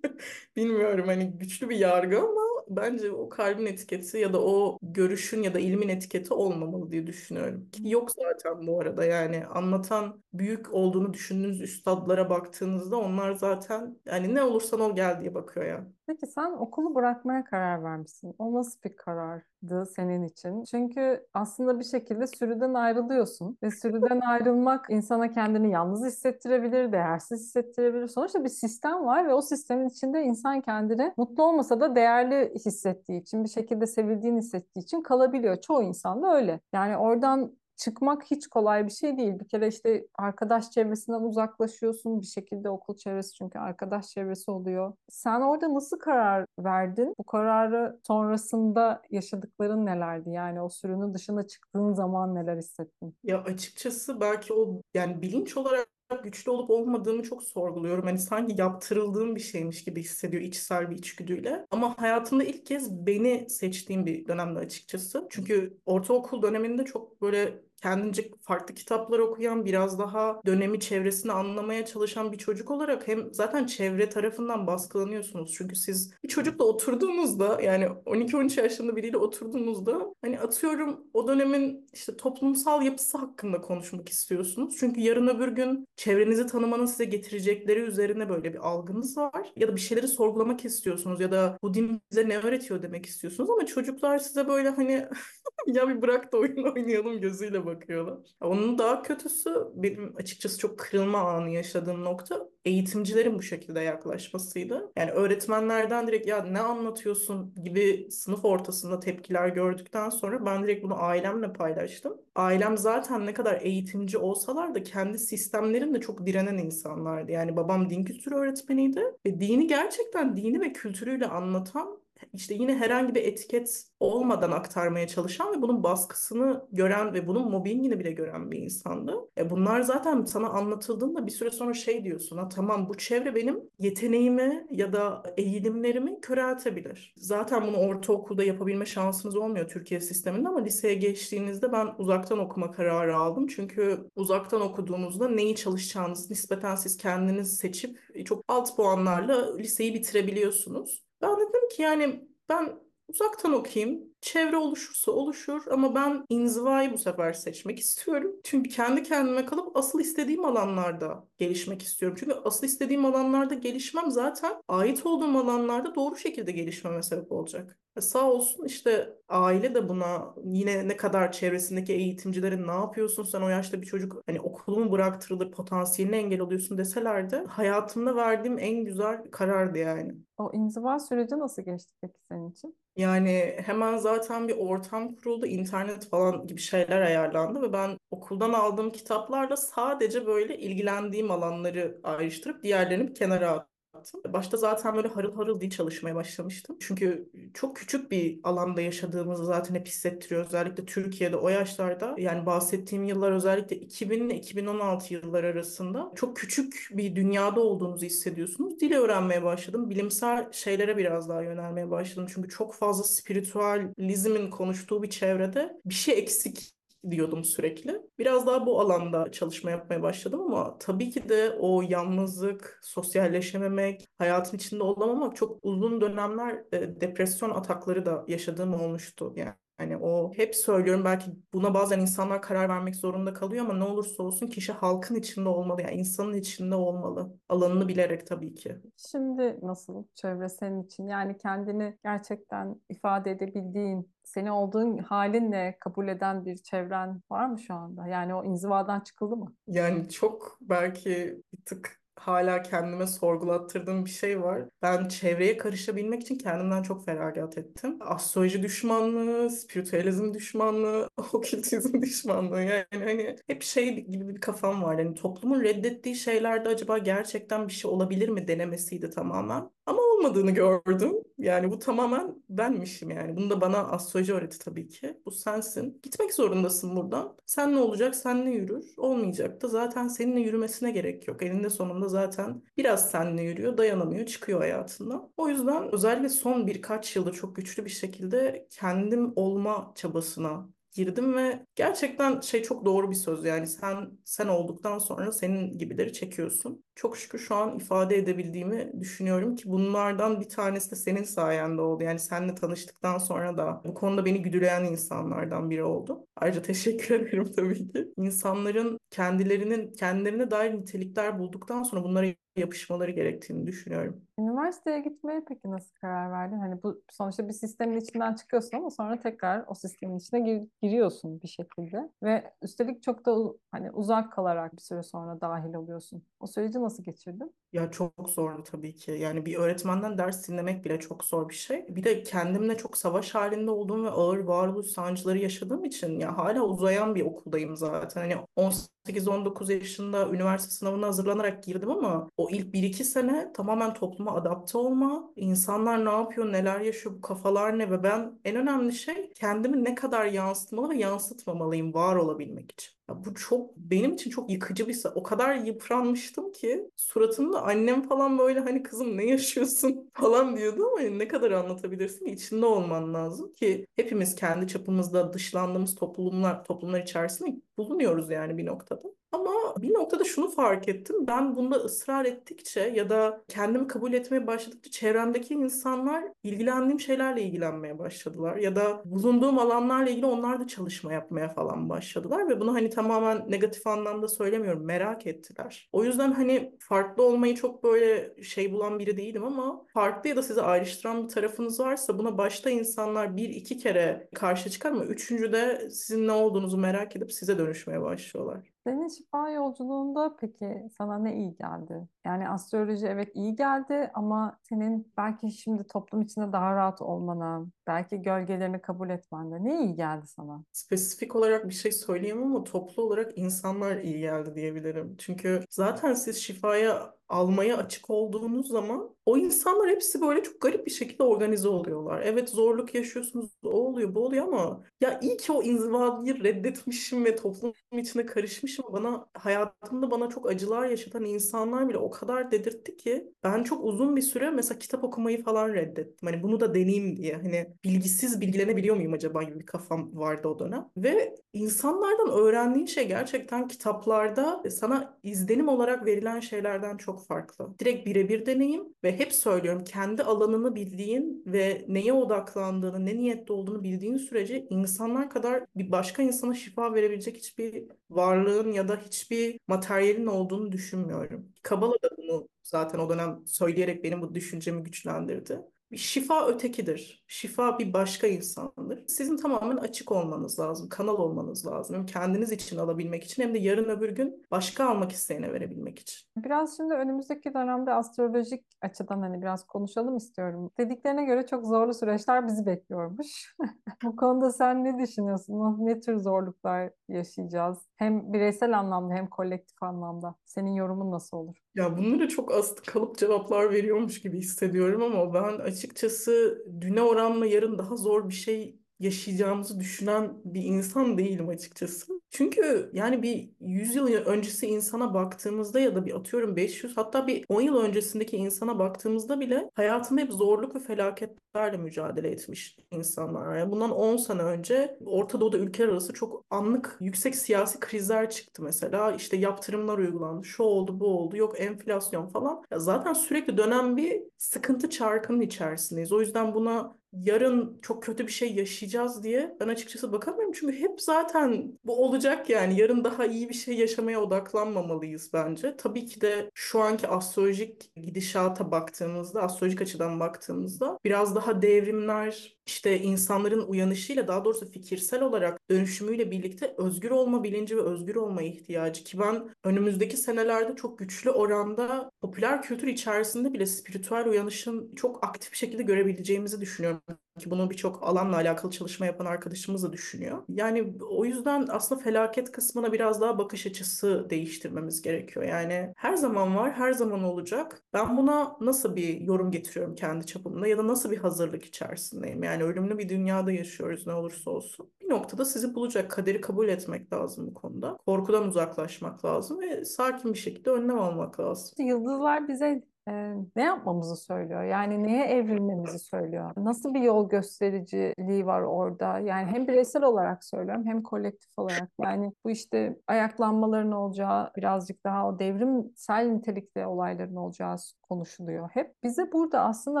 bilmiyorum hani güçlü bir yargı ama bence o kalbin etiketi ya da o görüşün ya da ilmin etiketi olmamalı diye düşünüyorum. Ki yok zaten bu arada yani anlatan büyük olduğunu düşündüğünüz üstadlara baktığınızda onlar zaten yani ne olursan ol gel diye bakıyor ya. Peki sen okulu bırakmaya karar vermişsin. O nasıl bir karardı senin için? Çünkü aslında bir şekilde sürüden ayrılıyorsun ve sürüden ayrılmak insana kendini yalnız hissettirebilir, değersiz hissettirebilir. Sonuçta bir sistem var ve o sistemin içinde insan kendini mutlu olmasa da değerli hissettiği için, bir şekilde sevildiğini hissettiği için kalabiliyor. Çoğu insan da öyle. Yani oradan çıkmak hiç kolay bir şey değil. Bir kere işte arkadaş çevresinden uzaklaşıyorsun bir şekilde okul çevresi çünkü arkadaş çevresi oluyor. Sen orada nasıl karar verdin? Bu kararı sonrasında yaşadıkların nelerdi? Yani o sürünün dışına çıktığın zaman neler hissettin? Ya açıkçası belki o yani bilinç olarak güçlü olup olmadığımı çok sorguluyorum. Hani sanki yaptırıldığım bir şeymiş gibi hissediyor içsel bir içgüdüyle. Ama hayatımda ilk kez beni seçtiğim bir dönemde açıkçası. Çünkü ortaokul döneminde çok böyle kendince farklı kitaplar okuyan, biraz daha dönemi çevresini anlamaya çalışan bir çocuk olarak hem zaten çevre tarafından baskılanıyorsunuz. Çünkü siz bir çocukla oturduğunuzda yani 12-13 yaşında biriyle oturduğunuzda hani atıyorum o dönemin işte toplumsal yapısı hakkında konuşmak istiyorsunuz. Çünkü yarın öbür gün çevrenizi tanımanın size getirecekleri üzerine böyle bir algınız var. Ya da bir şeyleri sorgulamak istiyorsunuz ya da bu din bize ne öğretiyor demek istiyorsunuz ama çocuklar size böyle hani ya bir bırak da oyun oynayalım gözüyle bakıyorlar. Onun daha kötüsü benim açıkçası çok kırılma anı yaşadığım nokta eğitimcilerin bu şekilde yaklaşmasıydı. Yani öğretmenlerden direkt ya ne anlatıyorsun gibi sınıf ortasında tepkiler gördükten sonra ben direkt bunu ailemle paylaştım. Ailem zaten ne kadar eğitimci olsalar da kendi sistemlerinde çok direnen insanlardı. Yani babam din kültürü öğretmeniydi ve dini gerçekten dini ve kültürüyle anlatan işte yine herhangi bir etiket olmadan aktarmaya çalışan ve bunun baskısını gören ve bunun mobbingini bile gören bir insandı. E bunlar zaten sana anlatıldığında bir süre sonra şey diyorsun ha tamam bu çevre benim yeteneğimi ya da eğilimlerimi köreltebilir. Zaten bunu ortaokulda yapabilme şansınız olmuyor Türkiye sisteminde ama liseye geçtiğinizde ben uzaktan okuma kararı aldım. Çünkü uzaktan okuduğunuzda neyi çalışacağınızı nispeten siz kendiniz seçip çok alt puanlarla liseyi bitirebiliyorsunuz. Ben dedim ki yani ben Uzaktan okuyayım. Çevre oluşursa oluşur ama ben inzivayı bu sefer seçmek istiyorum. Çünkü kendi kendime kalıp asıl istediğim alanlarda gelişmek istiyorum. Çünkü asıl istediğim alanlarda gelişmem zaten ait olduğum alanlarda doğru şekilde gelişmeme sebep olacak. Sağ olsun işte aile de buna yine ne kadar çevresindeki eğitimcilerin ne yapıyorsun sen o yaşta bir çocuk hani okulumu bıraktırılır potansiyeline engel oluyorsun deseler de hayatımda verdiğim en güzel karardı yani. O inziva süreci nasıl geçti peki senin için? Yani hemen zaten bir ortam kuruldu, internet falan gibi şeyler ayarlandı ve ben okuldan aldığım kitaplarla sadece böyle ilgilendiğim alanları ayrıştırıp diğerlerini bir kenara attım. Başta zaten böyle harıl harıl değil çalışmaya başlamıştım. Çünkü çok küçük bir alanda yaşadığımızı zaten hep hissettiriyor. Özellikle Türkiye'de o yaşlarda yani bahsettiğim yıllar özellikle 2000 ile 2016 yıllar arasında çok küçük bir dünyada olduğunuzu hissediyorsunuz. Dil öğrenmeye başladım. Bilimsel şeylere biraz daha yönelmeye başladım. Çünkü çok fazla spiritüalizmin konuştuğu bir çevrede bir şey eksik diyordum sürekli. Biraz daha bu alanda çalışma yapmaya başladım ama tabii ki de o yalnızlık, sosyalleşememek, hayatın içinde olamamak çok uzun dönemler e, depresyon atakları da yaşadığım olmuştu yani. Hani o hep söylüyorum belki buna bazen insanlar karar vermek zorunda kalıyor ama ne olursa olsun kişi halkın içinde olmalı yani insanın içinde olmalı. Alanını bilerek tabii ki. Şimdi nasıl çevre senin için? Yani kendini gerçekten ifade edebildiğin, seni olduğun halinle kabul eden bir çevren var mı şu anda? Yani o inzivadan çıkıldı mı? Yani çok belki bir tık hala kendime sorgulattırdığım bir şey var. Ben çevreye karışabilmek için kendimden çok feragat ettim. Astroloji düşmanlığı, spiritüalizm düşmanlığı, okültizm düşmanlığı. Yani hani hep şey gibi bir kafam var. Yani toplumun reddettiği şeylerde acaba gerçekten bir şey olabilir mi denemesiydi tamamen. Ama olmadığını gördüm. Yani bu tamamen benmişim yani. Bunu da bana astroloji öğretti tabii ki. Bu sensin. Gitmek zorundasın buradan. Sen ne olacak? Senle yürür. Olmayacak da zaten seninle yürümesine gerek yok. Elinde sonunda zaten biraz seninle yürüyor, dayanamıyor, çıkıyor hayatından. O yüzden özellikle son birkaç yılda çok güçlü bir şekilde kendim olma çabasına girdim ve gerçekten şey çok doğru bir söz yani sen sen olduktan sonra senin gibileri çekiyorsun. Çok şükür şu an ifade edebildiğimi düşünüyorum ki bunlardan bir tanesi de senin sayende oldu. Yani seninle tanıştıktan sonra da bu konuda beni güdüleyen insanlardan biri oldu. Ayrıca teşekkür ederim tabii ki. İnsanların kendilerinin kendilerine dair nitelikler bulduktan sonra bunlara yapışmaları gerektiğini düşünüyorum. Üniversiteye gitmeye peki nasıl karar verdin? Hani bu sonuçta bir sistemin içinden çıkıyorsun ama sonra tekrar o sistemin içine gir- giriyorsun bir şekilde ve üstelik çok da hani uzak kalarak bir süre sonra dahil oluyorsun. O süreci nasıl geçirdin? Ya çok zordu tabii ki. Yani bir öğretmenden ders dinlemek bile çok zor bir şey. Bir de kendimle çok savaş halinde olduğum ve ağır varoluş sancıları yaşadığım için ya hala uzayan bir okuldayım zaten. Hani 18-19 yaşında üniversite sınavına hazırlanarak girdim ama o ilk 1-2 sene tamamen topluma adapte olma, insanlar ne yapıyor, neler yaşıyor, bu kafalar ne ve ben en önemli şey kendimi ne kadar yansıtmalı ve yansıtmamalıyım var olabilmek için. Ya bu çok benim için çok yıkıcı bir o kadar yıpranmıştım ki suratımda annem falan böyle hani kızım ne yaşıyorsun falan diyordu ama ne kadar anlatabilirsin ki içinde olman lazım ki hepimiz kendi çapımızda dışlandığımız toplumlar toplumlar içerisinde bulunuyoruz yani bir noktada. Ama bir noktada şunu fark ettim. Ben bunda ısrar ettikçe ya da kendimi kabul etmeye başladıkça çevremdeki insanlar ilgilendiğim şeylerle ilgilenmeye başladılar. Ya da bulunduğum alanlarla ilgili onlar da çalışma yapmaya falan başladılar. Ve bunu hani tamamen negatif anlamda söylemiyorum. Merak ettiler. O yüzden hani farklı olmayı çok böyle şey bulan biri değilim ama farklı ya da sizi ayrıştıran bir tarafınız varsa buna başta insanlar bir iki kere karşı çıkar ama üçüncüde sizin ne olduğunuzu merak edip size dönüşmeye başlıyorlar. Senin şifa yolculuğunda peki sana ne iyi geldi? Yani astroloji evet iyi geldi ama senin belki şimdi toplum içinde daha rahat olmana, belki gölgelerini kabul etmende ne iyi geldi sana? Spesifik olarak bir şey söyleyemem ama toplu olarak insanlar iyi geldi diyebilirim. Çünkü zaten siz şifaya almaya açık olduğunuz zaman o insanlar hepsi böyle çok garip bir şekilde organize oluyorlar. Evet zorluk yaşıyorsunuz, o oluyor, bu oluyor ama ya iyi ki o inzivayı reddetmişim ve toplum içine karışmışım. Bana hayatımda bana çok acılar yaşatan insanlar bile o kadar dedirtti ki ben çok uzun bir süre mesela kitap okumayı falan reddettim. Hani bunu da deneyeyim diye. Hani bilgisiz bilgilenebiliyor muyum acaba gibi bir kafam vardı o dönem. Ve insanlardan öğrendiğin şey gerçekten kitaplarda sana izlenim olarak verilen şeylerden çok farklı. Direkt birebir deneyim ve hep söylüyorum kendi alanını bildiğin ve neye odaklandığını, ne niyette olduğunu bildiğin sürece insanlar kadar bir başka insana şifa verebilecek hiçbir varlığın ya da hiçbir materyalin olduğunu düşünmüyorum. Kabala da bunu zaten o dönem söyleyerek benim bu düşüncemi güçlendirdi. Şifa ötekidir. Şifa bir başka insandır. Sizin tamamen açık olmanız lazım, kanal olmanız lazım. Hem kendiniz için alabilmek için hem de yarın öbür gün başka almak isteyene verebilmek için. Biraz şimdi önümüzdeki dönemde astrolojik açıdan hani biraz konuşalım istiyorum. Dediklerine göre çok zorlu süreçler bizi bekliyormuş. Bu konuda sen ne düşünüyorsun? Ne tür zorluklar yaşayacağız? Hem bireysel anlamda hem kolektif anlamda. Senin yorumun nasıl olur? Ya bunlara çok aslında kalıp cevaplar veriyormuş gibi hissediyorum ama ben açıkçası düne oranla yarın daha zor bir şey yaşayacağımızı düşünen bir insan değilim açıkçası. Çünkü yani bir 100 yıl öncesi insana baktığımızda ya da bir atıyorum 500 hatta bir 10 yıl öncesindeki insana baktığımızda bile hayatında hep zorluk ve felaketlerle mücadele etmiş insanlar. Yani bundan 10 sene önce Orta Doğu'da ülkeler arası çok anlık yüksek siyasi krizler çıktı mesela. İşte yaptırımlar uygulandı. Şu oldu, bu oldu. Yok enflasyon falan. Ya zaten sürekli dönen bir sıkıntı çarkının içerisindeyiz. O yüzden buna yarın çok kötü bir şey yaşayacağız diye ben açıkçası bakamıyorum. Çünkü hep zaten bu olacak yani. Yarın daha iyi bir şey yaşamaya odaklanmamalıyız bence. Tabii ki de şu anki astrolojik gidişata baktığımızda, astrolojik açıdan baktığımızda biraz daha devrimler, işte insanların uyanışıyla daha doğrusu fikirsel olarak dönüşümüyle birlikte özgür olma bilinci ve özgür olma ihtiyacı ki ben önümüzdeki senelerde çok güçlü oranda popüler kültür içerisinde bile spiritüel uyanışın çok aktif bir şekilde görebileceğimizi düşünüyorum ki bunu birçok alanla alakalı çalışma yapan arkadaşımız da düşünüyor. Yani o yüzden aslında felaket kısmına biraz daha bakış açısı değiştirmemiz gerekiyor. Yani her zaman var, her zaman olacak. Ben buna nasıl bir yorum getiriyorum kendi çapımda ya da nasıl bir hazırlık içerisindeyim? Yani ölümlü bir dünyada yaşıyoruz ne olursa olsun. Bir noktada sizi bulacak kaderi kabul etmek lazım bu konuda. Korkudan uzaklaşmak lazım ve sakin bir şekilde önlem almak lazım. Yıldızlar bize e, ne yapmamızı söylüyor? Yani neye evrilmemizi söylüyor? Nasıl bir yol göstericiliği var orada? Yani hem bireysel olarak söylüyorum hem kolektif olarak. Yani bu işte ayaklanmaların olacağı, birazcık daha o devrimsel nitelikte olayların olacağı konuşuluyor. Hep bize burada aslında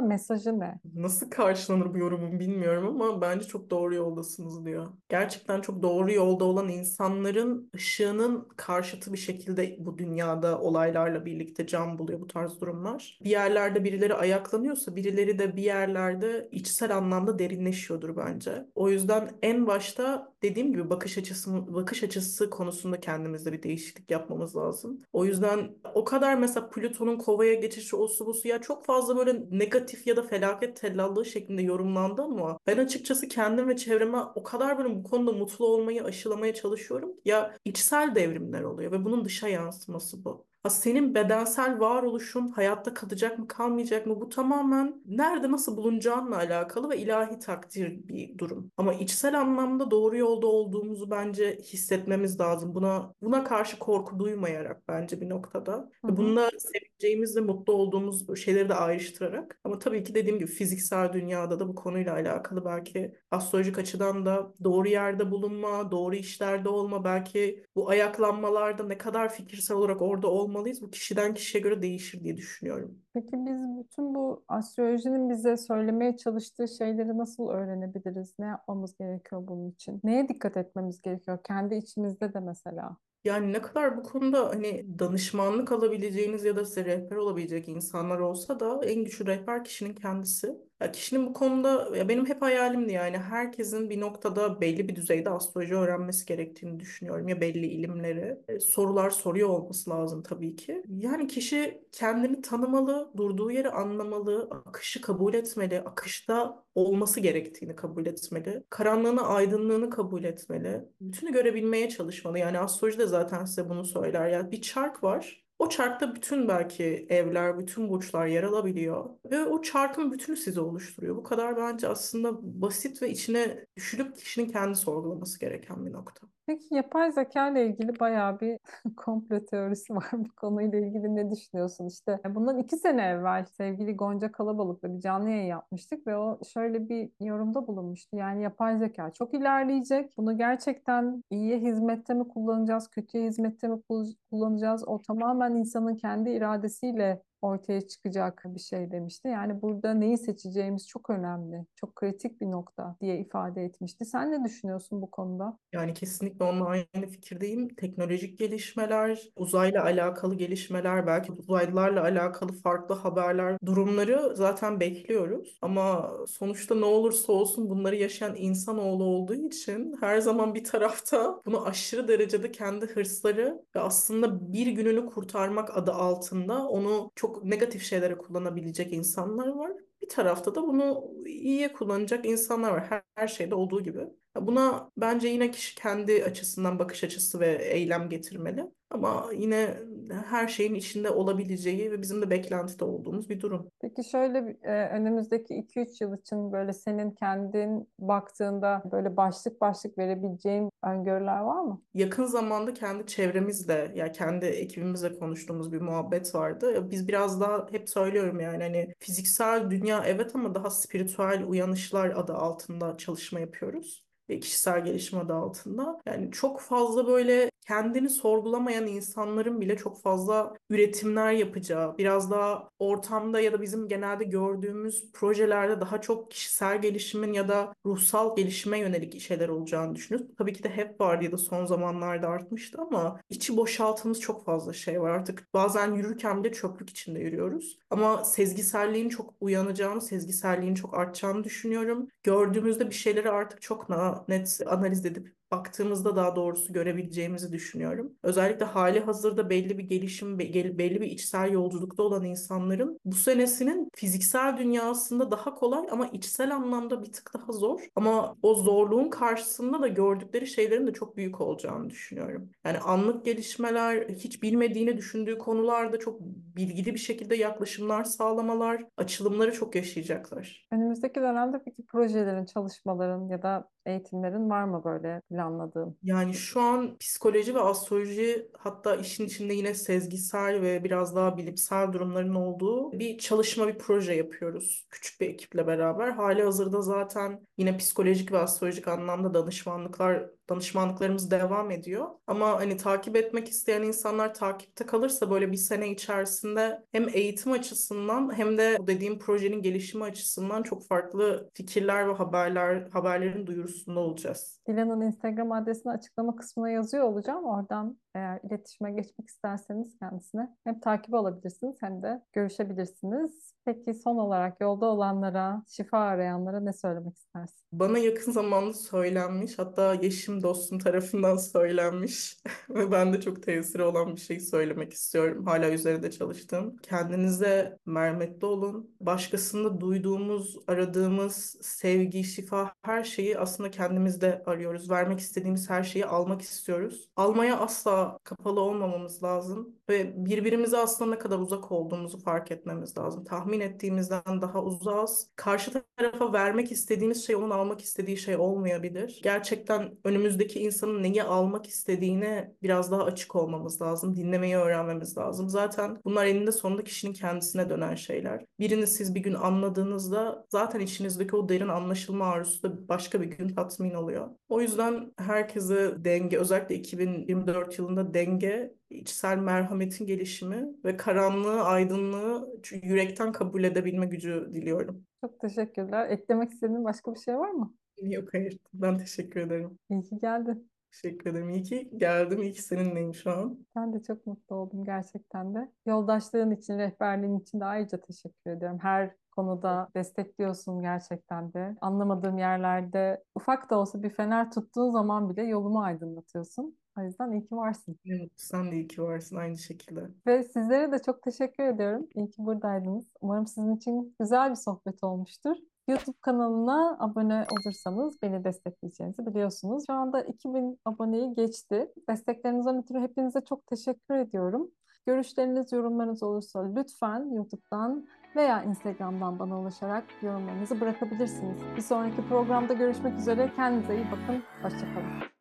mesajı ne? Nasıl karşılanır bu yorumum bilmiyorum ama bence çok doğru yoldasınız diyor. Gerçekten çok doğru yolda olan insanların ışığının karşıtı bir şekilde bu dünyada olaylarla birlikte can buluyor bu tarz durumlar. Bir yerlerde birileri ayaklanıyorsa birileri de bir yerlerde içsel anlamda derinleşiyordur bence. O yüzden en başta dediğim gibi bakış açısı bakış açısı konusunda kendimizde bir değişiklik yapmamız lazım. O yüzden o kadar mesela Plüton'un kovaya geçişi osu busu ya çok fazla böyle negatif ya da felaket tellallığı şeklinde yorumlandı ama ben açıkçası kendim ve çevreme o kadar böyle bu konuda mutlu olmayı aşılamaya çalışıyorum. Ya içsel devrimler oluyor ve bunun dışa yansıması bu. Senin bedensel varoluşun hayatta kalacak mı kalmayacak mı bu tamamen nerede nasıl bulunacağınla alakalı ve ilahi takdir bir durum. Ama içsel anlamda doğru yolda olduğumuzu bence hissetmemiz lazım. Buna buna karşı korku duymayarak bence bir noktada. Hı hı. Bununla seveceğimiz ve mutlu olduğumuz şeyleri de ayrıştırarak. Ama tabii ki dediğim gibi fiziksel dünyada da bu konuyla alakalı belki astrolojik açıdan da doğru yerde bulunma, doğru işlerde olma, belki bu ayaklanmalarda ne kadar fikirsel olarak orada olmalıyız bu kişiden kişiye göre değişir diye düşünüyorum. Peki biz bütün bu astrolojinin bize söylemeye çalıştığı şeyleri nasıl öğrenebiliriz? Ne yapmamız gerekiyor bunun için? Neye dikkat etmemiz gerekiyor? Kendi içimizde de mesela. Yani ne kadar bu konuda hani danışmanlık alabileceğiniz ya da size rehber olabilecek insanlar olsa da en güçlü rehber kişinin kendisi. Kişinin bu konuda ya benim hep hayalimdi yani herkesin bir noktada belli bir düzeyde astroloji öğrenmesi gerektiğini düşünüyorum ya belli ilimleri. E, sorular soruyor olması lazım tabii ki. Yani kişi kendini tanımalı, durduğu yeri anlamalı, akışı kabul etmeli, akışta olması gerektiğini kabul etmeli. Karanlığını, aydınlığını kabul etmeli. Bütünü görebilmeye çalışmalı. Yani astroloji de zaten size bunu söyler. Yani bir çark var. O çarkta bütün belki evler, bütün burçlar yer alabiliyor. Ve o çarkın bütünü sizi oluşturuyor. Bu kadar bence aslında basit ve içine düşülüp kişinin kendi sorgulaması gereken bir nokta. Peki yapay zeka ile ilgili bayağı bir komplo teorisi var bu konuyla ilgili ne düşünüyorsun? İşte bundan iki sene evvel sevgili Gonca Kalabalık'la bir canlı yayın yapmıştık ve o şöyle bir yorumda bulunmuştu. Yani yapay zeka çok ilerleyecek. Bunu gerçekten iyiye hizmette mi kullanacağız, kötüye hizmette mi kullanacağız? O tamamen insanın kendi iradesiyle ortaya çıkacak bir şey demişti. Yani burada neyi seçeceğimiz çok önemli, çok kritik bir nokta diye ifade etmişti. Sen ne düşünüyorsun bu konuda? Yani kesinlikle onunla aynı fikirdeyim. Teknolojik gelişmeler, uzayla alakalı gelişmeler, belki uzaylılarla alakalı farklı haberler, durumları zaten bekliyoruz. Ama sonuçta ne olursa olsun bunları yaşayan insanoğlu olduğu için her zaman bir tarafta bunu aşırı derecede kendi hırsları ve aslında bir gününü kurtarmak adı altında onu çok çok negatif şeylere kullanabilecek insanlar var. Bir tarafta da bunu iyiye kullanacak insanlar var. Her, her şeyde olduğu gibi. Buna bence yine kişi kendi açısından bakış açısı ve eylem getirmeli. Ama yine her şeyin içinde olabileceği ve bizim de beklentide olduğumuz bir durum. Peki şöyle e, önümüzdeki 2-3 yıl için böyle senin kendin baktığında böyle başlık başlık verebileceğin öngörüler var mı? Yakın zamanda kendi çevremizle ya yani kendi ekibimizle konuştuğumuz bir muhabbet vardı. Biz biraz daha hep söylüyorum yani hani fiziksel dünya evet ama daha spiritüel uyanışlar adı altında çalışma yapıyoruz kişisel gelişim adı altında. Yani çok fazla böyle kendini sorgulamayan insanların bile çok fazla üretimler yapacağı, biraz daha ortamda ya da bizim genelde gördüğümüz projelerde daha çok kişisel gelişimin ya da ruhsal gelişime yönelik şeyler olacağını düşünüyoruz. Tabii ki de hep vardı ya da son zamanlarda artmıştı ama içi boşaltımız çok fazla şey var. Artık bazen yürürken bile çöplük içinde yürüyoruz. Ama sezgiselliğin çok uyanacağını, sezgiselliğin çok artacağını düşünüyorum. Gördüğümüzde bir şeyleri artık çok net analiz edip baktığımızda daha doğrusu görebileceğimizi düşünüyorum. Özellikle hali hazırda belli bir gelişim, belli bir içsel yolculukta olan insanların bu senesinin fiziksel dünyasında daha kolay ama içsel anlamda bir tık daha zor. Ama o zorluğun karşısında da gördükleri şeylerin de çok büyük olacağını düşünüyorum. Yani anlık gelişmeler, hiç bilmediğini düşündüğü konularda çok bilgili bir şekilde yaklaşımlar sağlamalar, açılımları çok yaşayacaklar. Önümüzdeki dönemde peki projelerin, çalışmaların ya da eğitimlerin var mı böyle planladığın? Yani şu an psikoloji ve astroloji hatta işin içinde yine sezgisel ve biraz daha bilimsel durumların olduğu bir çalışma, bir proje yapıyoruz küçük bir ekiple beraber. Hali hazırda zaten yine psikolojik ve astrolojik anlamda danışmanlıklar danışmanlıklarımız devam ediyor. Ama hani takip etmek isteyen insanlar takipte kalırsa böyle bir sene içerisinde hem eğitim açısından hem de dediğim projenin gelişimi açısından çok farklı fikirler ve haberler haberlerin duyurusunda olacağız. Dilan'ın Instagram adresini açıklama kısmına yazıyor olacağım. Oradan eğer iletişime geçmek isterseniz kendisine hem takip alabilirsiniz hem de görüşebilirsiniz. Peki son olarak yolda olanlara, şifa arayanlara ne söylemek istersin? Bana yakın zamanda söylenmiş, hatta yeşim dostum tarafından söylenmiş ve ben de çok tesiri olan bir şey söylemek istiyorum. Hala üzerinde çalıştım. Kendinize merhametli olun. Başkasında duyduğumuz, aradığımız sevgi, şifa her şeyi aslında kendimizde arıyoruz. Vermek istediğimiz her şeyi almak istiyoruz. Almaya asla kapalı olmamamız lazım ve birbirimize aslında ne kadar uzak olduğumuzu fark etmemiz lazım. Tahmin ettiğimizden daha uzağız. Karşı tarafa vermek istediğimiz şey onun almak istediği şey olmayabilir. Gerçekten önümüzdeki insanın neyi almak istediğine biraz daha açık olmamız lazım. Dinlemeyi öğrenmemiz lazım. Zaten bunlar eninde sonunda kişinin kendisine dönen şeyler. Birini siz bir gün anladığınızda zaten içinizdeki o derin anlaşılma arzusu da başka bir gün tatmin oluyor. O yüzden herkese denge, özellikle 2024 yılında denge içsel merhametin gelişimi ve karanlığı, aydınlığı yürekten kabul edebilme gücü diliyorum. Çok teşekkürler. Eklemek istediğin başka bir şey var mı? Yok hayır. Ben teşekkür ederim. İyi ki geldin. Teşekkür ederim. İyi ki geldim. İyi ki seninleyim şu an. Ben de çok mutlu oldum gerçekten de. Yoldaşlığın için, rehberliğin için de ayrıca teşekkür ediyorum. Her konuda destekliyorsun gerçekten de. Anlamadığım yerlerde ufak da olsa bir fener tuttuğun zaman bile yolumu aydınlatıyorsun. O yüzden iyi ki varsın. Evet, sen de iyi ki varsın aynı şekilde. Ve sizlere de çok teşekkür ediyorum. İyi ki buradaydınız. Umarım sizin için güzel bir sohbet olmuştur. YouTube kanalına abone olursanız beni destekleyeceğinizi biliyorsunuz. Şu anda 2000 aboneyi geçti. Desteklerinizden ötürü hepinize çok teşekkür ediyorum. Görüşleriniz, yorumlarınız olursa lütfen YouTube'dan veya Instagram'dan bana ulaşarak yorumlarınızı bırakabilirsiniz. Bir sonraki programda görüşmek üzere. Kendinize iyi bakın. Hoşçakalın.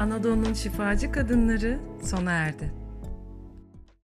Anadolu'nun şifacı kadınları sona erdi.